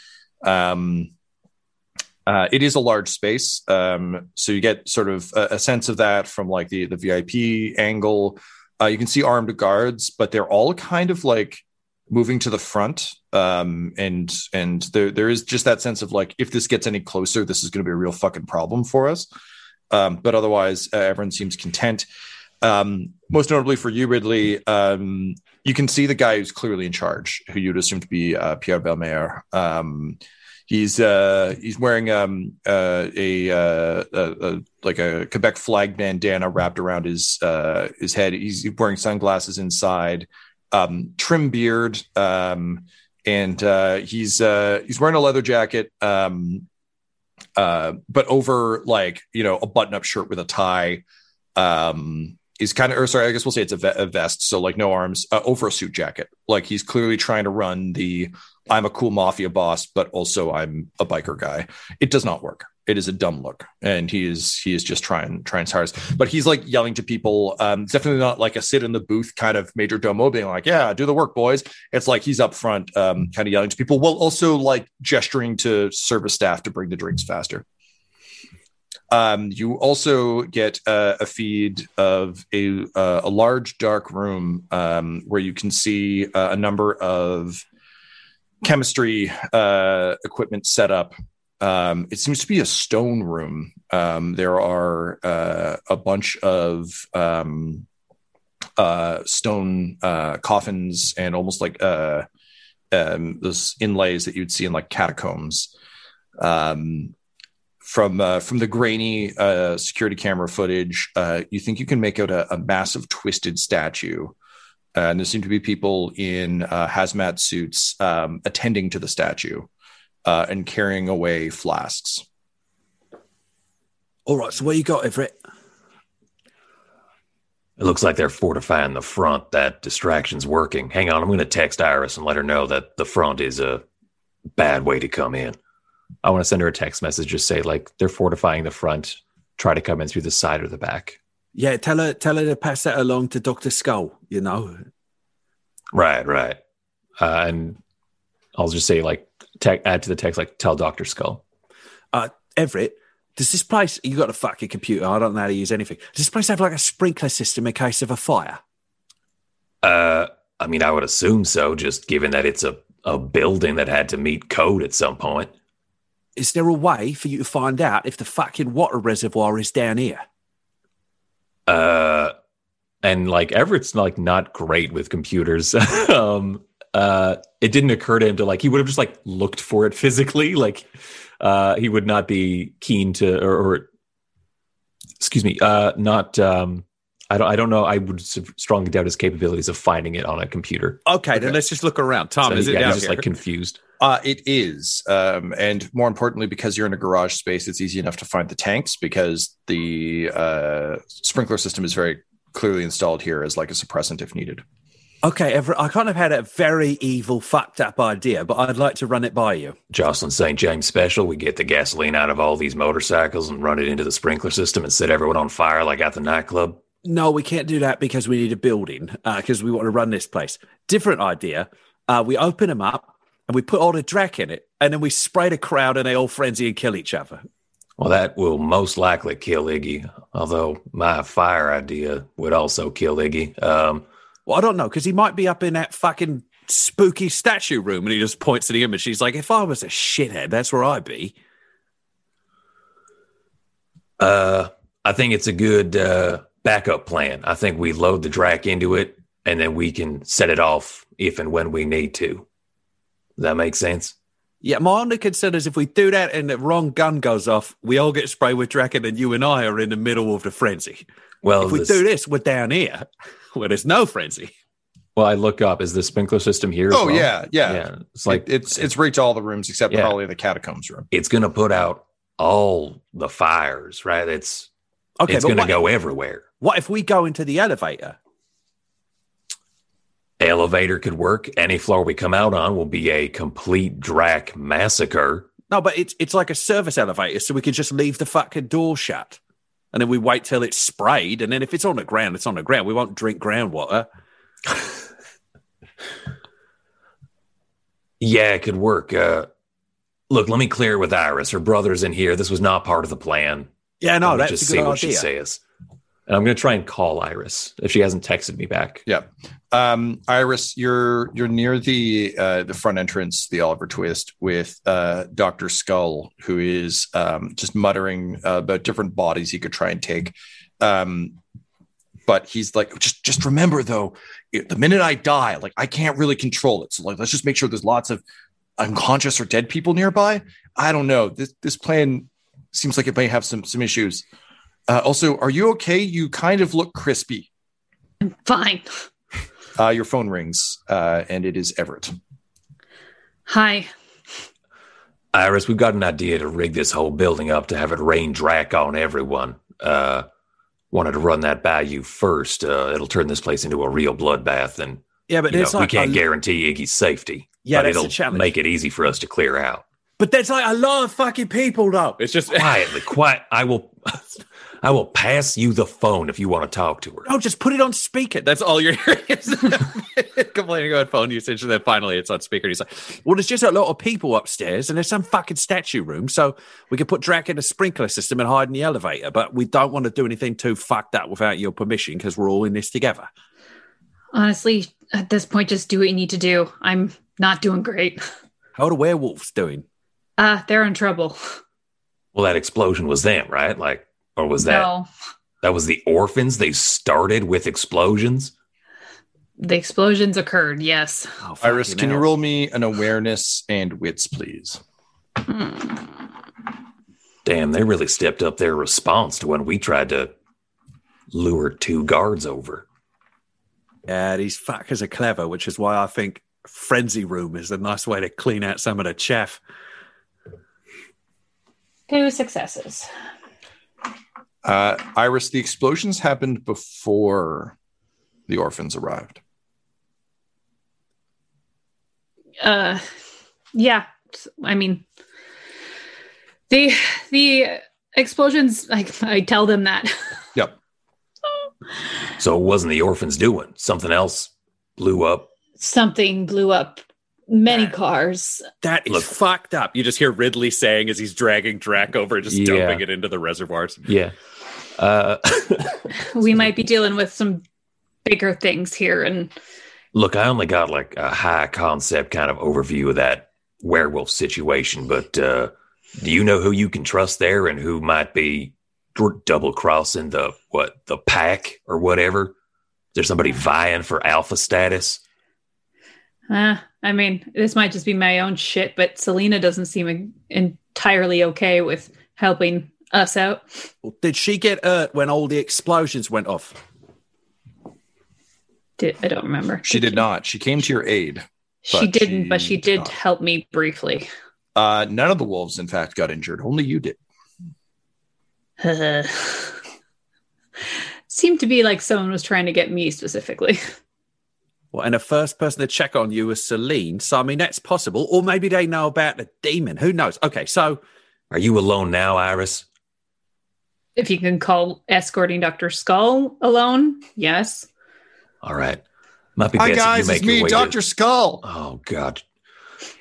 Um, uh, it is a large space, um, so you get sort of a, a sense of that from like the the VIP angle. Uh, you can see armed guards, but they're all kind of like moving to the front, um, and and there there is just that sense of like if this gets any closer, this is going to be a real fucking problem for us. Um, but otherwise, uh, everyone seems content. Um, most notably for you, Ridley, um, you can see the guy who's clearly in charge, who you'd assume to be uh, Pierre Belmer. Um, he's uh, he's wearing um, uh, a, uh, a, a like a Quebec flag bandana wrapped around his uh, his head. He's wearing sunglasses inside. Um, trim beard, um, and uh, he's uh, he's wearing a leather jacket, um, uh, but over like you know a button-up shirt with a tie. Um, he's kind of, or sorry, I guess we'll say it's a, ve- a vest, so like no arms, uh, over a suit jacket. Like he's clearly trying to run the I'm a cool mafia boss, but also I'm a biker guy. It does not work. It is a dumb look, and he is he is just trying trying his hardest. But he's like yelling to people. Um, it's definitely not like a sit in the booth kind of major domo being like, "Yeah, do the work, boys." It's like he's up front, um, kind of yelling to people, while also like gesturing to service staff to bring the drinks faster. Um, you also get uh, a feed of a uh, a large dark room um, where you can see uh, a number of chemistry uh, equipment set up. Um, it seems to be a stone room. Um, there are uh, a bunch of um, uh, stone uh, coffins and almost like uh, um, those inlays that you'd see in like catacombs. Um, from uh, from the grainy uh, security camera footage, you think you can make out a, a massive twisted statue. And there seem to be people in hazmat suits um, attending to the statue uh, and carrying away flasks. All right, so what you got, Everett? It looks like they're fortifying the front. That distraction's working. Hang on, I'm going to text Iris and let her know that the front is a bad way to come in. I want to send her a text message, just say like they're fortifying the front. Try to come in through the side or the back. Yeah, tell her tell her to pass that along to Doctor Skull. You know, Right, right. Uh, and I'll just say like te- add to the text like tell Doctor Skull. uh, Everett. Does this place? You got a fucking computer. I don't know how to use anything. Does this place have like a sprinkler system in case of a fire? Uh, I mean, I would assume so, just given that it's a a building that had to meet code at some point. Is there a way for you to find out if the fucking water reservoir is down here? Uh, and like Everett's like not great with computers. um, uh, it didn't occur to him to like he would have just like looked for it physically. Like, uh, he would not be keen to or, or excuse me, uh, not. Um, I don't. I don't know. I would strongly doubt his capabilities of finding it on a computer. Okay, then let's just look around. Tom, So, is it yeah, down he's just here? like confused. Uh, it is, um, and more importantly, because you're in a garage space, it's easy enough to find the tanks because the uh, sprinkler system is very clearly installed here as like a suppressant if needed. Okay, I kind of had a very evil, fucked up idea, but I'd like to run it by you. Jocelyn St. James special. We get the gasoline out of all these motorcycles and run it into the sprinkler system and set everyone on fire like at the nightclub. No, we can't do that because we need a building because we want to run this place. Different idea. Uh, we open them up and we put all the drac in it, and then we spray the crowd and they all frenzy and kill each other. Well, that will most likely kill Iggy, although my fire idea would also kill Iggy. Um, Well, I don't know because he might be up in that fucking spooky statue room and he just points to the image. He's like, if I was a shithead, that's where I'd be. uh, I think it's a good uh, backup plan. I think we load the drac into it and then we can set it off if and when we need to. Does that make sense? Yeah, my only concern is if we do that and the wrong gun goes off, we all get sprayed with drac and then you and I are in the middle of the frenzy. Well, if we this- do this, we're down here where there's no frenzy. Well, I look up. Is the sprinkler system here? as Oh well? yeah, yeah. yeah. It's like It- it's it's rigged to all the rooms except Yeah. probably the catacombs room. it's going to put out all the fires, right? It's Okay, it's going to what- go everywhere. What if we go into the elevator? Elevator could work. Any floor we come out on will be a complete drac massacre. No, but it's it's like a service elevator, so we could just leave the fucking door shut. And then we wait till it's sprayed, and then if it's on the ground, it's on the ground. We won't drink groundwater. Yeah, it could work. Uh, look, let me clear it with Iris. Her brother's in here. This was not part of the plan. Yeah, no, that's just a see good what she idea. says. And I'm going to try and call Iris if she hasn't texted me back. Yeah. Um, Iris, you're you're near the uh, the front entrance, the Oliver Twist, with uh, Doctor Skull, who is um, just muttering uh, about different bodies he could try and take. Um, but he's like, just just remember though, the minute I die, like I can't really control it. So like, let's just make sure there's lots of unconscious or dead people nearby. I don't know. This this plan seems like it may have some some issues. Uh, also, are you okay? You kind of look crispy. I'm Fine. Uh, your phone rings, uh, and it is Everett. Hi. Iris, we've got an idea to rig this whole building up to have it rain drac on everyone. Uh, wanted to run that by you first. Uh, it'll turn this place into a real bloodbath, and Yeah, but it's know, like we can't a- guarantee Iggy's safety. Yeah, but that's it'll challenge. make it easy for us to clear out. But there's like a lot of fucking people though. It's just Quietly, quiet. I will, I will pass you the phone if you want to talk to her. No, just put it on speaker. That's all you're hearing is complaining about phone usage, and then finally it's on speaker. And he's like, Well, there's just a lot of people upstairs, and there's some fucking statue room, so we could put Drac in a sprinkler system and hide in the elevator. But we don't want to do anything too fucked up without your permission because we're all in this together. Honestly, at this point, just do what you need to do. I'm not doing great. How are the werewolves doing? Uh, they're in trouble. Well, that explosion was them, right? Like, or was that No, that was the orphans? They started with explosions. the explosions occurred. Yes. Oh, Iris, fucking can you roll me an awareness and wits, please? Hmm. Damn, they really stepped up their response to when we tried to lure two guards over. Yeah, these fuckers are clever, which is why I think frenzy room is a nice way to clean out some of the chaff. Two successes. Uh, Iris, the explosions happened before the orphans arrived. Uh, yeah. I mean, the the explosions. Like I tell them that. Yep. So it wasn't the orphans doing something else blew up. Something blew up many cars. That is Look. fucked up. you just hear Ridley saying as he's dragging Drac over, just Yeah. dumping it into the reservoirs. Yeah. Uh, We might be dealing with some bigger things here, and look, I only got like a high concept kind of overview of that werewolf situation, but uh, do you know who you can trust there and who might be double crossing the what the pack or whatever? Is there somebody vying for alpha status? uh, I mean, this might just be my own shit. But Selena doesn't seem entirely okay with helping us out. Did she get hurt when all the explosions went off? Did, I don't remember. She did not. She came to your aid. She didn't, but she did not. help me briefly. Uh, none of the wolves, in fact, got injured. Only you did. Seemed to be like someone was trying to get me specifically. Well, and the first person to check on you was Celine. So, I mean, that's possible. Or maybe they know about the demon. Who knows? Okay, so Are you alone now, Iris? If you can call escorting Dr. Skull alone, yes. All right. Might be Hi, best if guys. you make It's me, way to- Dr. Skull. Oh God.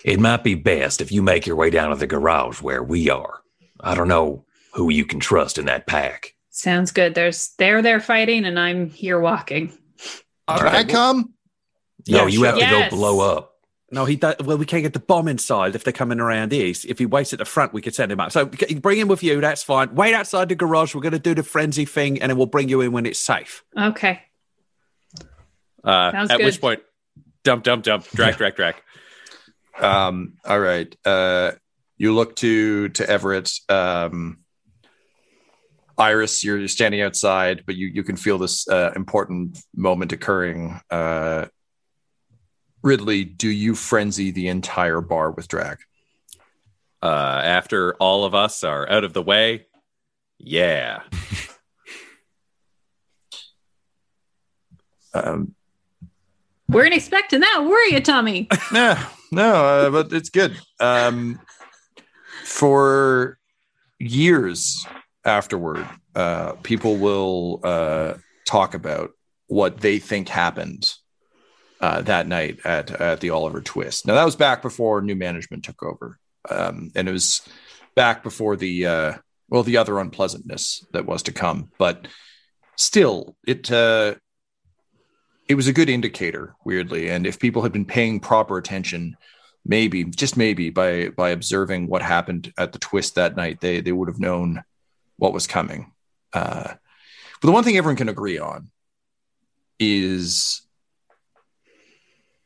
It might be best if you make your way down to the garage where we are. I don't know who you can trust in that pack. Sounds good. There's they're there fighting and I'm here walking. All right. right, come. No, Yeah, you sure. have to Yes. go blow up. No, he does. Well, we can't get the bomb inside if they're coming around east. If he waits at the front, we could send him up. So bring him with you. That's fine. Wait outside the garage. We're going to do the frenzy thing, and then we'll bring you in when it's safe. Okay. Uh, Sounds at good. which point, dump, dump, dump, drag, drag, drag. Um, all right. Uh, you look to to Everett. Um, Iris, you're standing outside, but you you can feel this uh, important moment occurring. Uh, Ridley, do you frenzy the entire bar with drac? Uh, after all of us are out of the way, yeah. Um, Weren't expecting that, were you, Tommy? no, no, uh, but it's good. Um, for years afterward, uh, people will uh, talk about what they think happened uh, that night at at the Oliver Twist. Now that was back before new management took over, um, and it was back before the uh, well the other unpleasantness that was to come. But still, it uh, it was a good indicator, weirdly. And if people had been paying proper attention, maybe just maybe by by observing what happened at the twist that night, they they would have known what was coming. Uh, but the one thing everyone can agree on is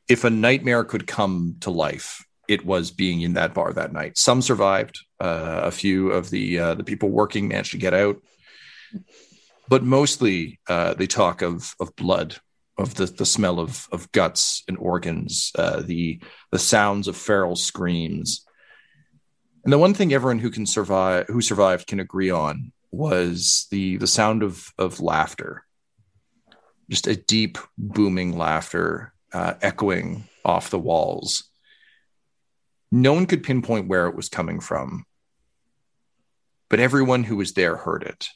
if a nightmare could come to life, it was being in that bar that night. Some survived. Uh, a few of the uh, the people working managed to get out, but mostly uh, they talk of of blood of the, the smell of, of guts and organs, uh, the the sounds of feral screams. And the one thing everyone who can survive who survived can agree on was the the sound of of laughter. Just a deep booming laughter uh, echoing off the walls. No one could pinpoint where it was coming from, but everyone who was there heard it.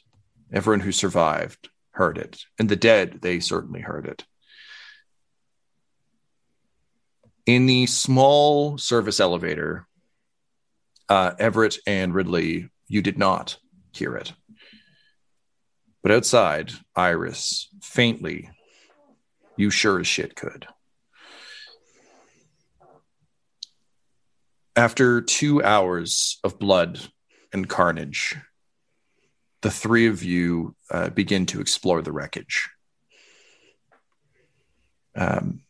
Everyone who survived heard it. And the dead, they certainly heard it. In the small service elevator, uh, Everett and Ridley, you did not hear it. But outside, Iris, faintly, you sure as shit could. After two hours of blood and carnage, the three of you uh, begin to explore the wreckage. Um,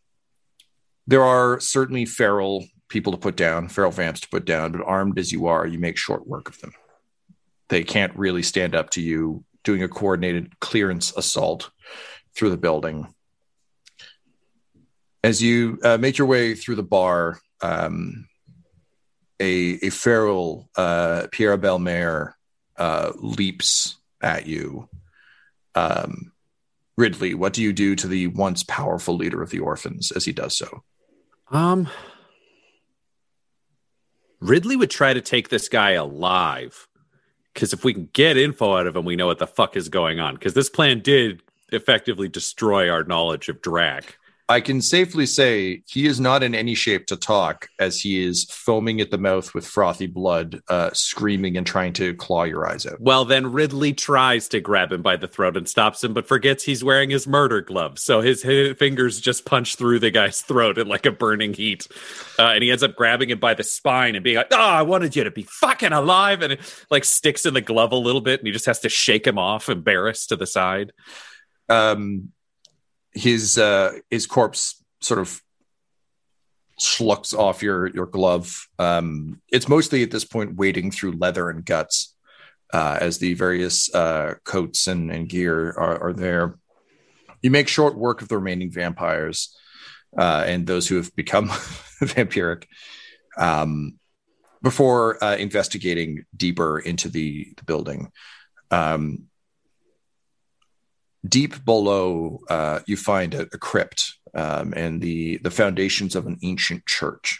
there are certainly feral people to put down, feral vamps to put down, but armed as you are, you make short work of them. They can't really stand up to you doing a coordinated clearance assault through the building. As you uh, make your way through the bar, um, a, a feral uh, Pierre Belmer uh, leaps at you. Um, Ridley, what do you do to the once powerful leader of the orphans as he does so? Um, Ridley would try to take this guy alive because if we can get info out of him, we know what the fuck is going on. Because this plan did effectively destroy our knowledge of Drac. I can safely say he is not in any shape to talk as he is foaming at the mouth with frothy blood, uh, screaming and trying to claw your eyes out. Well, then Ridley tries to grab him by the throat and stops him, but forgets he's wearing his murder gloves. So his, his fingers just punch through the guy's throat in like a burning heat. Uh, and he ends up grabbing him by the spine and being like, Oh, I wanted you to be fucking alive. And it like sticks in the glove a little bit and he just has to shake him off, embarrassed to the side. Um, his uh, his corpse sort of schlucks off your your glove. Um, it's mostly at this point wading through leather and guts uh, as the various uh, coats and, and gear are, are, there. You make short work of the remaining vampires uh, and those who have become vampiric um, before uh, investigating deeper into the, the building. Um, deep below, uh, you find a, a crypt um, and the the foundations of an ancient church.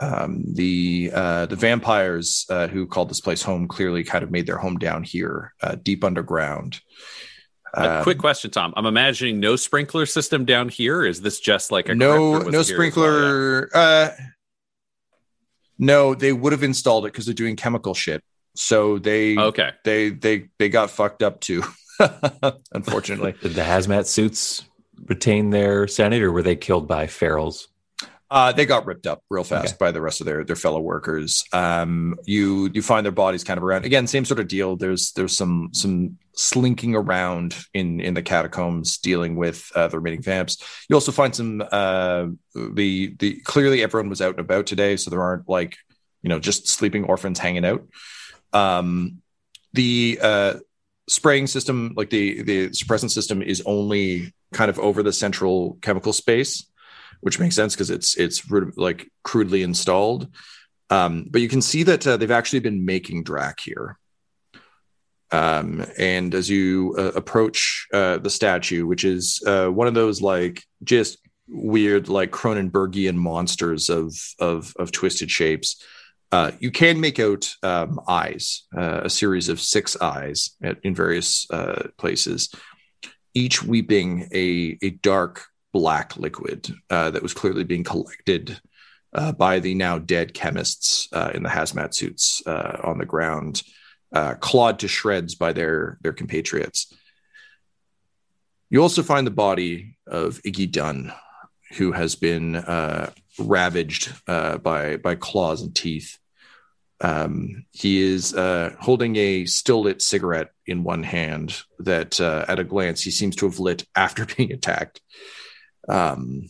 Um, the uh, the vampires uh, who called this place home clearly kind of made their home down here, uh, deep underground. Um, quick question, Tom. I'm imagining no sprinkler system down here. Is this just like a no no sprinkler? Well? Uh, no, they would have installed it because they're doing chemical shit. So they okay they they they got fucked up too. unfortunately. Did the hazmat suits retain their sanity or were they killed by ferals? Uh, they got ripped up real fast okay. by the rest of their their fellow workers. Um, you you find their bodies kind of around again, same sort of deal. There's there's some some slinking around in in the catacombs dealing with uh, the remaining vamps. You also find some uh, the the clearly everyone was out and about today, so there aren't like you know just sleeping orphans hanging out. Um, the uh, spraying system, like the the suppressant system, is only kind of over the central chemical space, which makes sense because it's it's like crudely installed. Um, but you can see that uh, they've actually been making Drac here. Um, and as you uh, approach uh, the statue, which is uh, one of those like just weird like Cronenbergian monsters of of, of twisted shapes, uh, you can make out um, eyes, uh, a series of six eyes at, in various uh, places, each weeping a, a dark black liquid uh, that was clearly being collected uh, by the now dead chemists in the hazmat suits on the ground, clawed to shreds by their, their compatriots. You also find the body of Iggy Dunn, who has been ravaged uh, by by claws and teeth. Um, he is uh, holding a still lit cigarette in one hand that, uh, at a glance, he seems to have lit after being attacked. Um,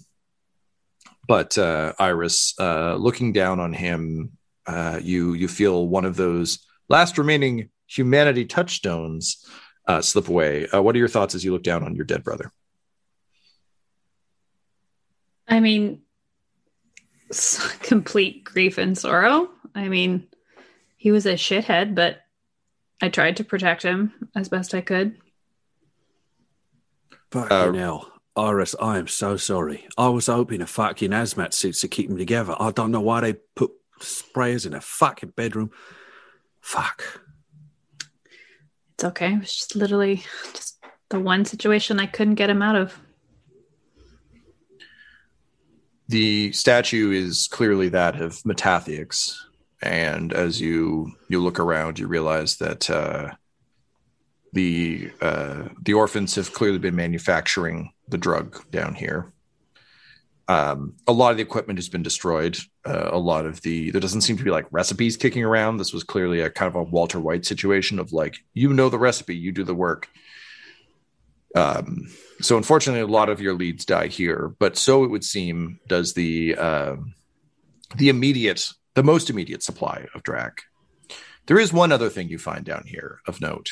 but uh, Iris, uh, looking down on him, uh, you you feel one of those last remaining humanity touchstones uh, slip away. what are your thoughts as you look down on your dead brother? I mean, complete grief and sorrow. I mean, he was a shithead, but I tried to protect him as best I could. Fucking uh, hell. Iris, I am so sorry. I was hoping a fucking hazmat suits to keep them together. I don't know why they put sprayers in a fucking bedroom. Fuck. It's okay. It was just literally just the one situation I couldn't get him out of. The statue is clearly that of Metatheix, and as you you look around, you realize that uh, the uh, the orphans have clearly been manufacturing the drug down here. Um, a lot of the equipment has been destroyed. Uh, a lot of the there doesn't seem to be like recipes kicking around. This was clearly a kind of a Walter White situation of like you know the recipe, you do the work. Um, so unfortunately, a lot of your leads die here, but so it would seem does the uh, the immediate, the most immediate supply of Drac. There is one other thing you find down here of note,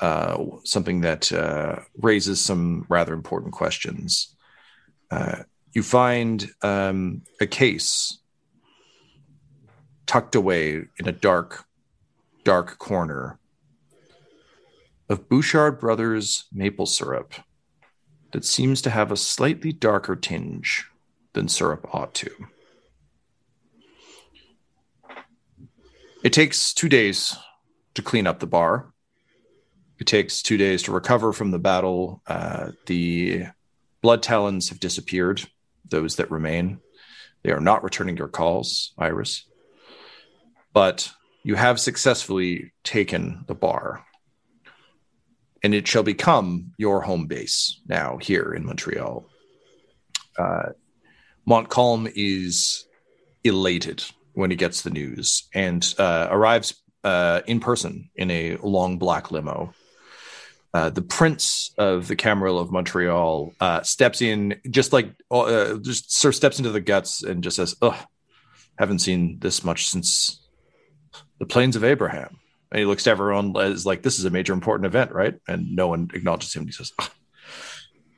uh, something that uh, raises some rather important questions. Uh, you find um, a case tucked away in a dark, dark corner of Bouchard Brothers maple syrup that seems to have a slightly darker tinge than syrup ought to. It takes two days to clean up the bar. It takes two days to recover from the battle. Uh, the blood talons have disappeared, those that remain. They are not returning your calls, Iris. But you have successfully taken the bar and it shall become your home base now here in Montreal. Uh, Montcalm is elated when he gets the news and uh, arrives uh, in person in a long black limo. Uh, the prince of the Camarilla of Montreal uh, steps in, just like uh, just sort of steps into the guts and just says, "Ugh, haven't seen this much since the plains of Abraham." And he looks to everyone as like, this is a major important event, right? And no one acknowledges him. He says, "Ah,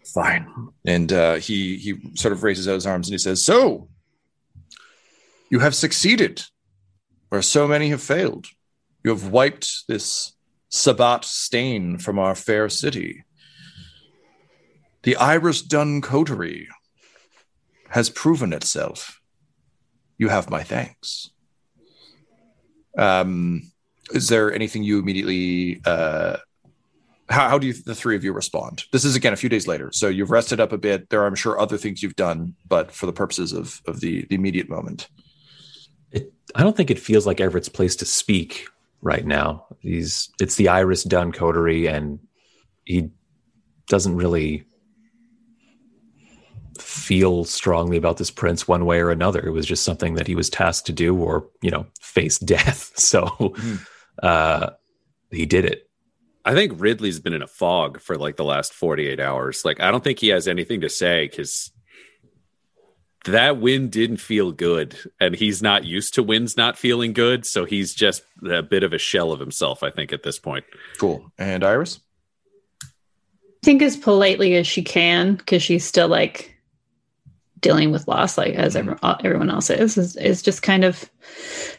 fine. And uh, he, he sort of raises out his arms and he says, so you have succeeded where so many have failed. You have wiped this Sabbat stain from our fair city. The Iris Dunn coterie has proven itself. You have my thanks. Um, is there anything you immediately uh how, how do you the three of you respond this is again a few days later so you've rested up a bit there are i'm sure other things you've done but for the purposes of of the, the immediate moment I don't think it feels like Everett's place to speak right now. He's it's the Iris Dunn coterie, and he doesn't really feel strongly about this prince one way or another. It was just something that he was tasked to do, or you know, face death. So uh, he did it. I think Ridley's been in a fog for like the last 48 hours. Like, I don't think he has anything to say because that win didn't feel good. And he's not used to wins not feeling good. So he's just a bit of a shell of himself, I think, at this point. cool and iris I think as politely as she can, because she's still like dealing with loss, like as everyone, everyone else is, is, is just kind of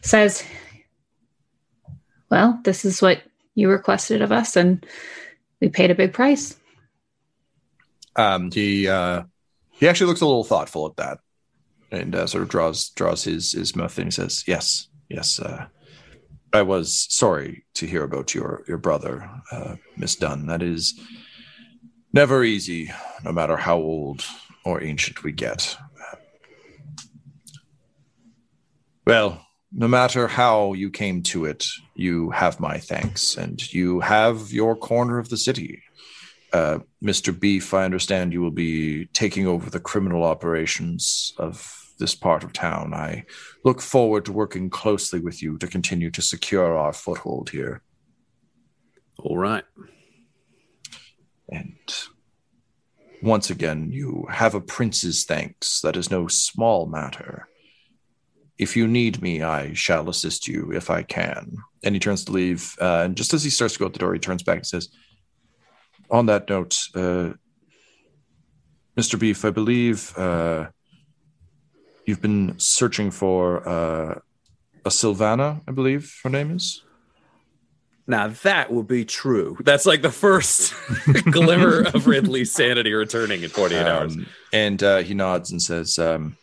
says, "Well, this is what you requested of us, and we paid a big price." um he uh he actually looks a little thoughtful at that and uh, sort of draws draws his his mouth and he says yes yes uh i was sorry to hear about your your brother uh miss dunn that is never easy no matter how old or ancient we get well no matter how you came to it you have my thanks and you have your corner of the city uh, Mr. Beef, I understand you will be taking over the criminal operations of this part of town. I look forward to working closely with you to continue to secure our foothold here. All right. And once again, you have a prince's thanks. That is no small matter. If you need me, I shall assist you if I can. And he turns to leave. Uh, and just as he starts to go out the door, he turns back and says, On that note, uh, Mr. Beef, I believe uh, you've been searching for uh, a Sylvana, I believe her name is. Now that would be true. That's like the first glimmer of Ridley's sanity returning in 48 hours. Um, and uh, he nods and says, um,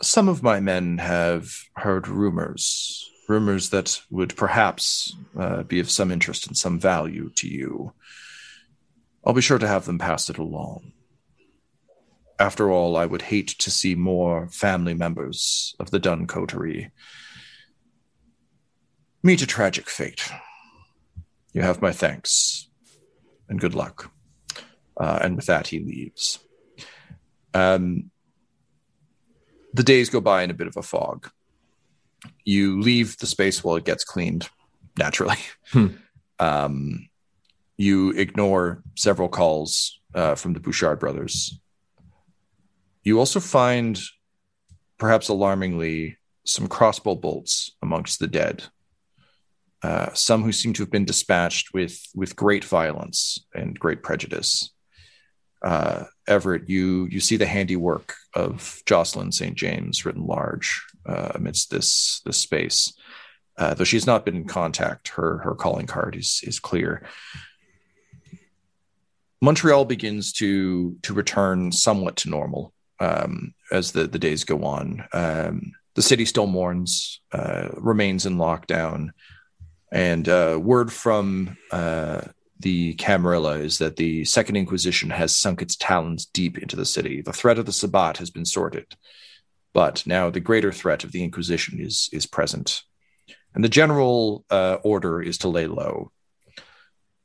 Some of my men have heard rumors, rumors that would perhaps uh, be of some interest and some value to you. I'll be sure to have them pass it along. After all, I would hate to see more family members of the Dunn coterie meet a tragic fate. You have my thanks and good luck. Uh, and with that, he leaves. Um, the days go by in a bit of a fog. You leave the space while it gets cleaned, naturally. Hmm. Um, you ignore several calls uh, from the Bouchard brothers. You also find, perhaps alarmingly, some crossbow bolts amongst the dead. Uh, some who seem to have been dispatched with with great violence and great prejudice. Uh, Everett, you you see the handiwork of Jocelyn St. James written large uh, amidst this this space. Uh, though she's not been in contact, her her calling card is is clear. Montreal begins to to return somewhat to normal um, as the the days go on. Um, the city still mourns, uh, remains in lockdown, and uh, word from uh, the Camarilla is that the Second Inquisition has sunk its talons deep into the city. The threat of the Sabbat has been sorted, but now the greater threat of the Inquisition is is present, and the general uh, order is to lay low.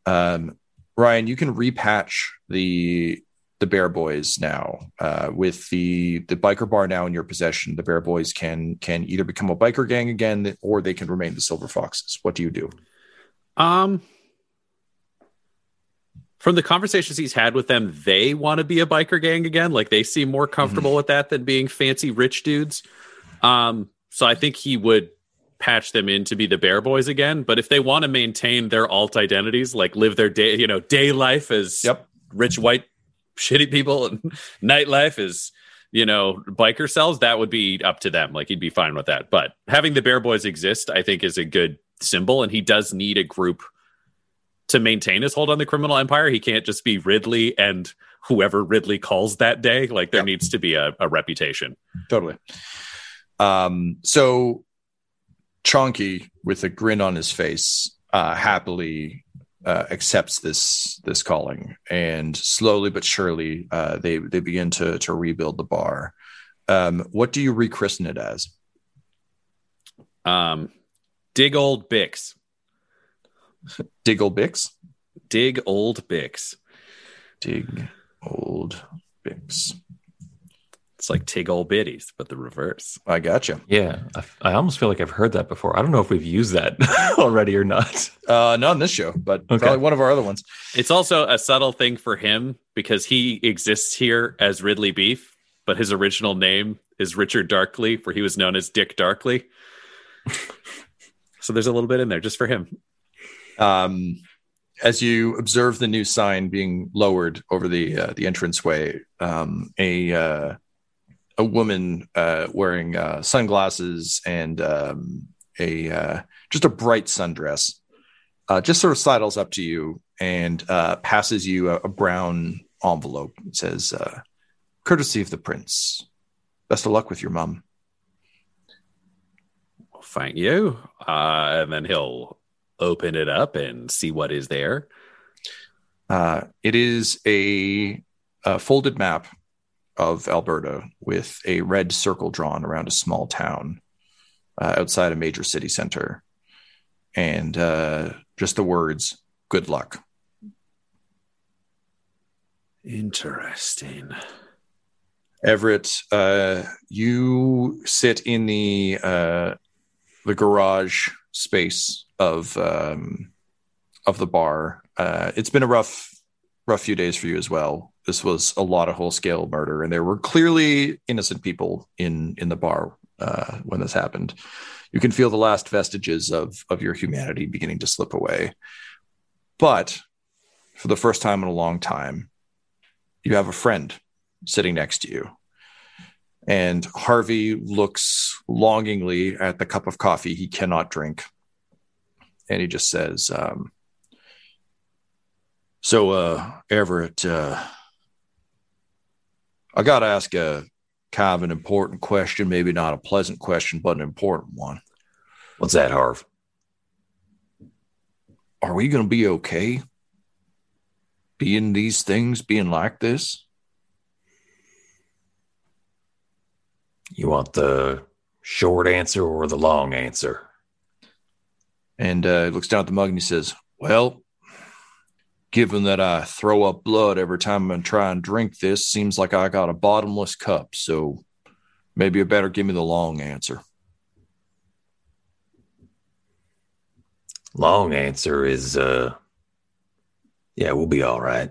Um, Ryan, you can repatch the the Bear Boys now uh, with the the biker bar now in your possession. The Bear Boys can can either become a biker gang again, or they can remain the Silver Foxes. What do you do? Um, from the conversations he's had with them, they want to be a biker gang again. Like they seem more comfortable Mm-hmm. with that than being fancy rich dudes. Um, so I think he would patch them in to be the Bear Boys again. But if they want to maintain their alt identities, like live their day, you know, day life as Yep. rich white shitty people and nightlife is you know biker cells that would be up to them. Like he'd be fine with that. But having the bear boys exist i think is a good symbol. And he does need a group to maintain his hold on the criminal empire. He can't just be ridley and whoever ridley calls that day. Like there Yep. needs to be a, a reputation. Totally. Um, so Chonky, with a grin on his face, uh, happily uh, accepts this this calling, and slowly but surely, uh, they they begin to to rebuild the bar. Um, what do you rechristen it as? um dig old bix dig old Bix. dig old bix Dig old Bix. It's like tig old biddies but the reverse I gotcha. Yeah, I, I almost feel like I've heard that before. I don't know if we've used that already or not. Uh, not on this show, but Okay. probably one of our other ones. It's also a subtle thing for him because he exists here as Ridley Beef, but his original name is Richard Darkley, where he was known as Dick Darkley. so there's a little bit in there just for him. um, as you observe the new sign being lowered over the uh, the entranceway, um, a uh, a woman uh, wearing uh, sunglasses and um, a uh, just a bright sundress uh, just sort of sidles up to you and uh, passes you a, a brown envelope. It says, uh, "Courtesy of the prince. Best of luck with your mum." Well, thank you. Uh, and then he'll open it up and see what is there. Uh, it is a, a folded map of Alberta with a red circle drawn around a small town uh, outside a major city center, and uh, just the words "Good luck." Interesting. Everett, uh, you sit in the uh, the garage space of um, of the bar. Uh, it's been a rough rough few days for you as well. This was a lot of whole scale murder, and there were clearly innocent people in in the bar uh, when this happened. You can feel the last vestiges of of your humanity beginning to slip away. But for the first time in a long time, you have a friend sitting next to you. And Harvey looks longingly at the cup of coffee he cannot drink. And he just says, um, So, uh, Everett, uh, I got to ask a kind of an important question, maybe not a pleasant question, but an important one. What's that, Harv? Are we going to be okay being these things, being like this? You want the short answer or the long answer? And uh, he looks down at the mug and he says, Well, given that I throw up blood every time I try and drink this, seems like I got a bottomless cup. So maybe you better give me the long answer. Long answer is uh yeah, we'll be all right.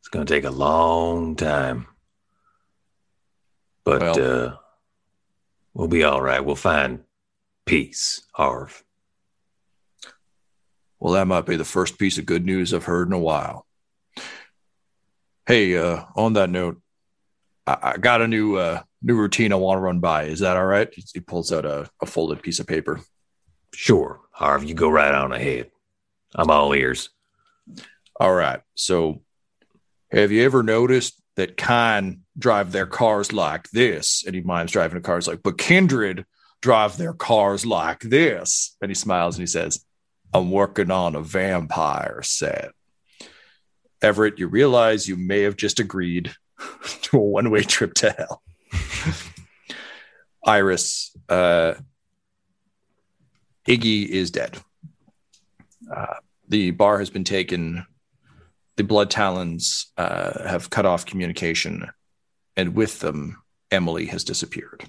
It's going to take a long time. But Well- uh we'll be all right. We'll find peace, Harv. Well, that might be the first piece of good news I've heard in a while. Hey, uh, on that note, I, I got a new uh, new routine I want to run by. Is that all right? He, pulls out a, a folded piece of paper. Sure, Harv, you go right on ahead. I'm all ears. All right. So, have you ever noticed that kind drive their cars like this? And he minds driving a car. cars like, but Kindred drive their cars like this. And he smiles and he says, I'm working on a vampire set. Everett, you realize you may have just agreed to a one way trip to hell. Iris, uh, Iggy is dead. Uh, the bar has been taken. The blood talons uh, have cut off communication, and with them, Emily has disappeared.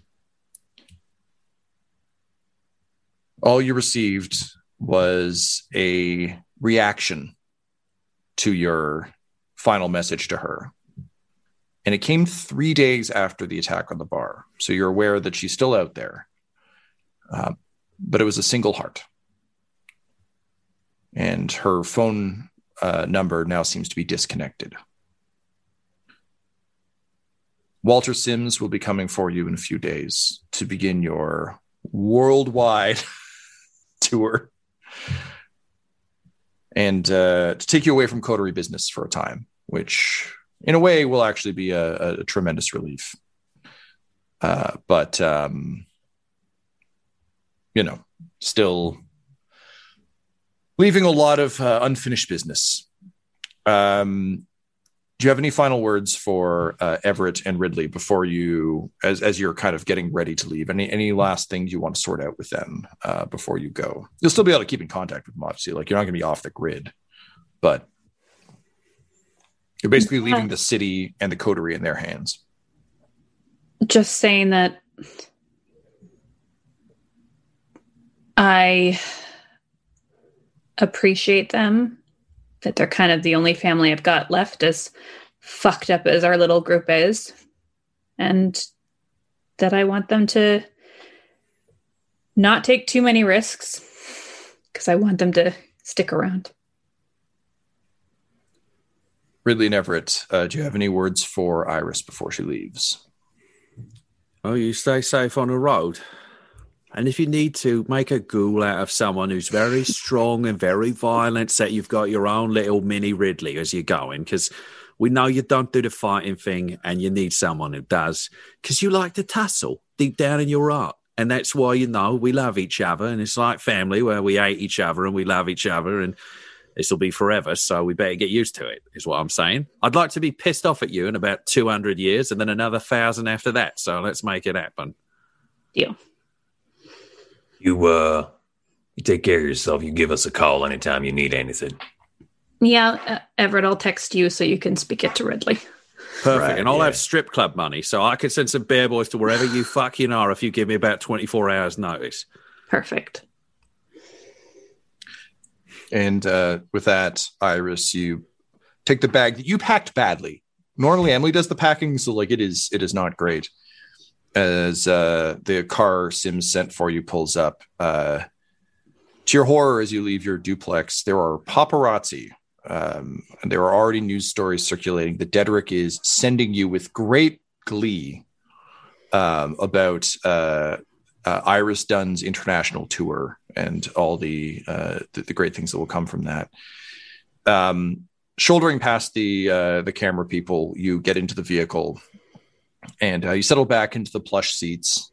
All you received was a reaction to your final message to her. And it came three days after the attack on the bar. So you're aware that she's still out there. Uh, but it was a single heart. And her phone uh, number now seems to be disconnected. Walter Sims will be coming for you in a few days to begin your worldwide tour and uh, to take you away from coterie business for a time, which in a way will actually be a, a tremendous relief. Uh, but, um, you know, still leaving a lot of uh, unfinished business. Um, do you have any final words for uh, Everett and Ridley before you, as as you're kind of getting ready to leave? Any any last things you want to sort out with them uh, before you go? You'll still be able to keep in contact with them, obviously. Like you're not going to be off the grid, but you're basically leaving the city and the coterie in their hands. just saying that I appreciate them, that they're kind of the only family I've got left, as fucked up as our little group is, and that I want them to not take too many risks because I want them to stick around. Ridley and Everett, uh, do you have any words for Iris before she leaves? Oh, you stay safe on the road. And if you need to, make a ghoul out of someone who's very strong and very violent, so that you've got your own little mini Ridley as you're going. Because we know you don't do the fighting thing and you need someone who does. Because you like to tussle deep down in your heart. And that's why you know we love each other. And it's like family where we hate each other and we love each other. And this will be forever. So we better get used to it, is what I'm saying. I'd like to be pissed off at you in about 200 years and then another thousand after that. So let's make it happen. Deal. You uh you take care of yourself. You give us a call anytime you need anything. Yeah, uh, Everett, I'll text you so you can speak it to Ridley. Perfect. Right, and I'll yeah. have strip club money. So I can send some bear boys to wherever you fucking are if you give me about 24 hours notice. Perfect. And uh, with that, Iris, you take the bag that you packed badly. Normally, Emily does the packing, so like it is, it is not great. As uh, the car Sims sent for you pulls up, uh, to your horror, as you leave your duplex, there are paparazzi. Um, and there are already news stories circulating that Dedrick is sending you with great glee um, about uh, uh, Iris Dunn's international tour and all the, uh, the, the great things that will come from that. Um, shouldering past the uh, the camera people, you get into the vehicle and uh, you settle back into the plush seats.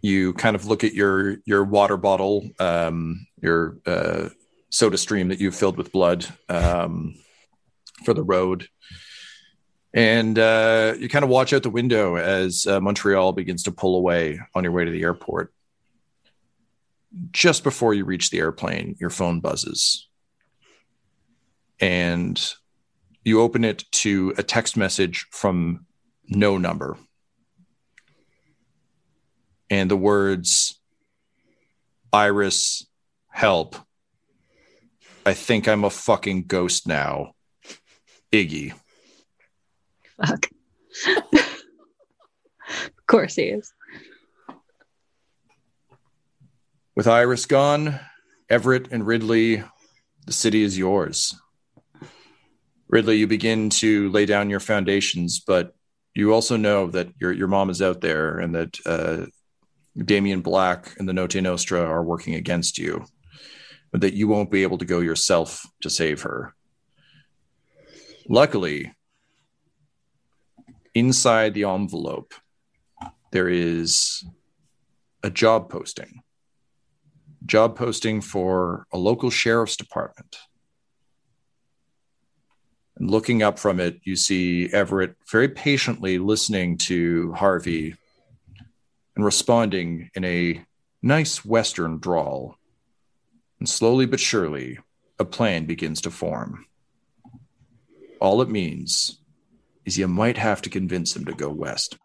You kind of look at your your water bottle, um, your uh, soda stream that you've filled with blood um, for the road, and uh, you kind of watch out the window as uh, Montreal begins to pull away on your way to the airport. Just before you reach the airplane, your phone buzzes, and you open it to a text message from no number. And the words, Iris, help. I think I'm a fucking ghost now. Iggy. Fuck. of course he is. With Iris gone, Everett and Ridley, the city is yours. Ridley, you begin to lay down your foundations, but you also know that your your mom is out there and that uh, Damien Black and the Notte Nostra are working against you, but that you won't be able to go yourself to save her. Luckily, inside the envelope, there is a job posting. Job posting for a local sheriff's department. And looking up from it, you see Everett very patiently listening to Harvey and responding in a nice Western drawl. And slowly but surely, a plan begins to form. All it means is you might have to convince him to go west.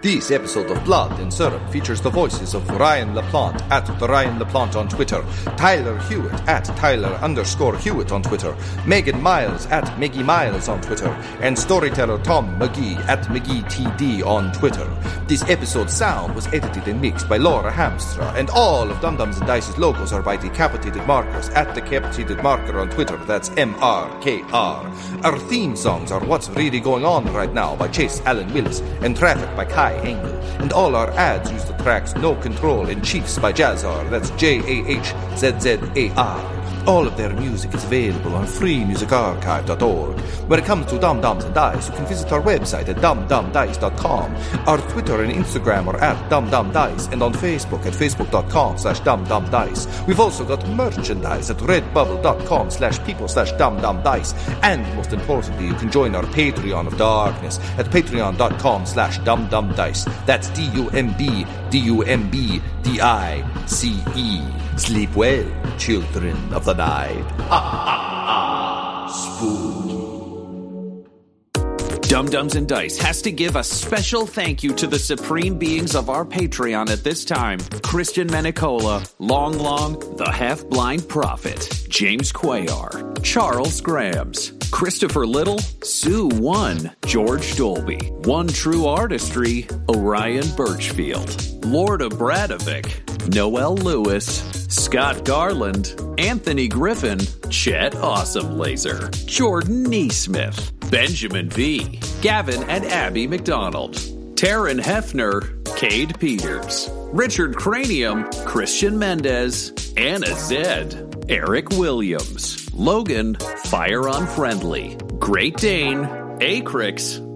This episode of Blood and Syrup features the voices of Ryan LaPlante at the Ryan LaPlante on Twitter, Tyler Hewitt at Tyler underscore Hewitt on Twitter, Megan Miles at Maggie Miles on Twitter, and storyteller Tom McGee at McGeeTD on Twitter. This episode's sound was edited and mixed by Laura Hamstra, and all of Dumb Dumbs and Dice's logos are by Decapitated Markers at Decapitated Marker on Twitter. That's M R K R. Our theme songs are What's Really Going On Right Now by Chase Allen Willis and Traffic by Kai Engel. And all our ads use the tracks No Control and Chiefs by Jahzzar. That's J A H Z Z A R. All of their music is available on freemusicarchive.org. When it comes to Dumb Dumbs and Dice, you can visit our website at dumdumdice.com. Our Twitter and Instagram are at dumdumdice, and on Facebook at facebook.com slash dumdumdice. We've also got merchandise at redbubble.com slash people slash dumdumdice. And most importantly, you can join our Patreon of Darkness at patreon.com slash dumdumdice. That's D-U-M-B, D-U-M-B, D-I-C-E. Sleep well, children of the night. Dumb Dumbs and Dice has to give a special thank you to the supreme beings of our Patreon at this time. Christian Menicola, Long Long, the Half Blind Prophet, James Quayar, Charles Grams, Christopher Little, Sue One, George Dolby, One True Artistry, Orion Birchfield, Lord of Bradovic, Noel Lewis, Scott Garland, Anthony Griffin, Chet Awesome Laser, Jordan Neesmith, Benjamin V, Gavin and Abby McDonald, Taryn Hefner, Cade Peters, Richard Cranium, Christian Mendez, Anna Zed, Eric Williams, Logan, Fire Unfriendly, Great Dane, Acrix,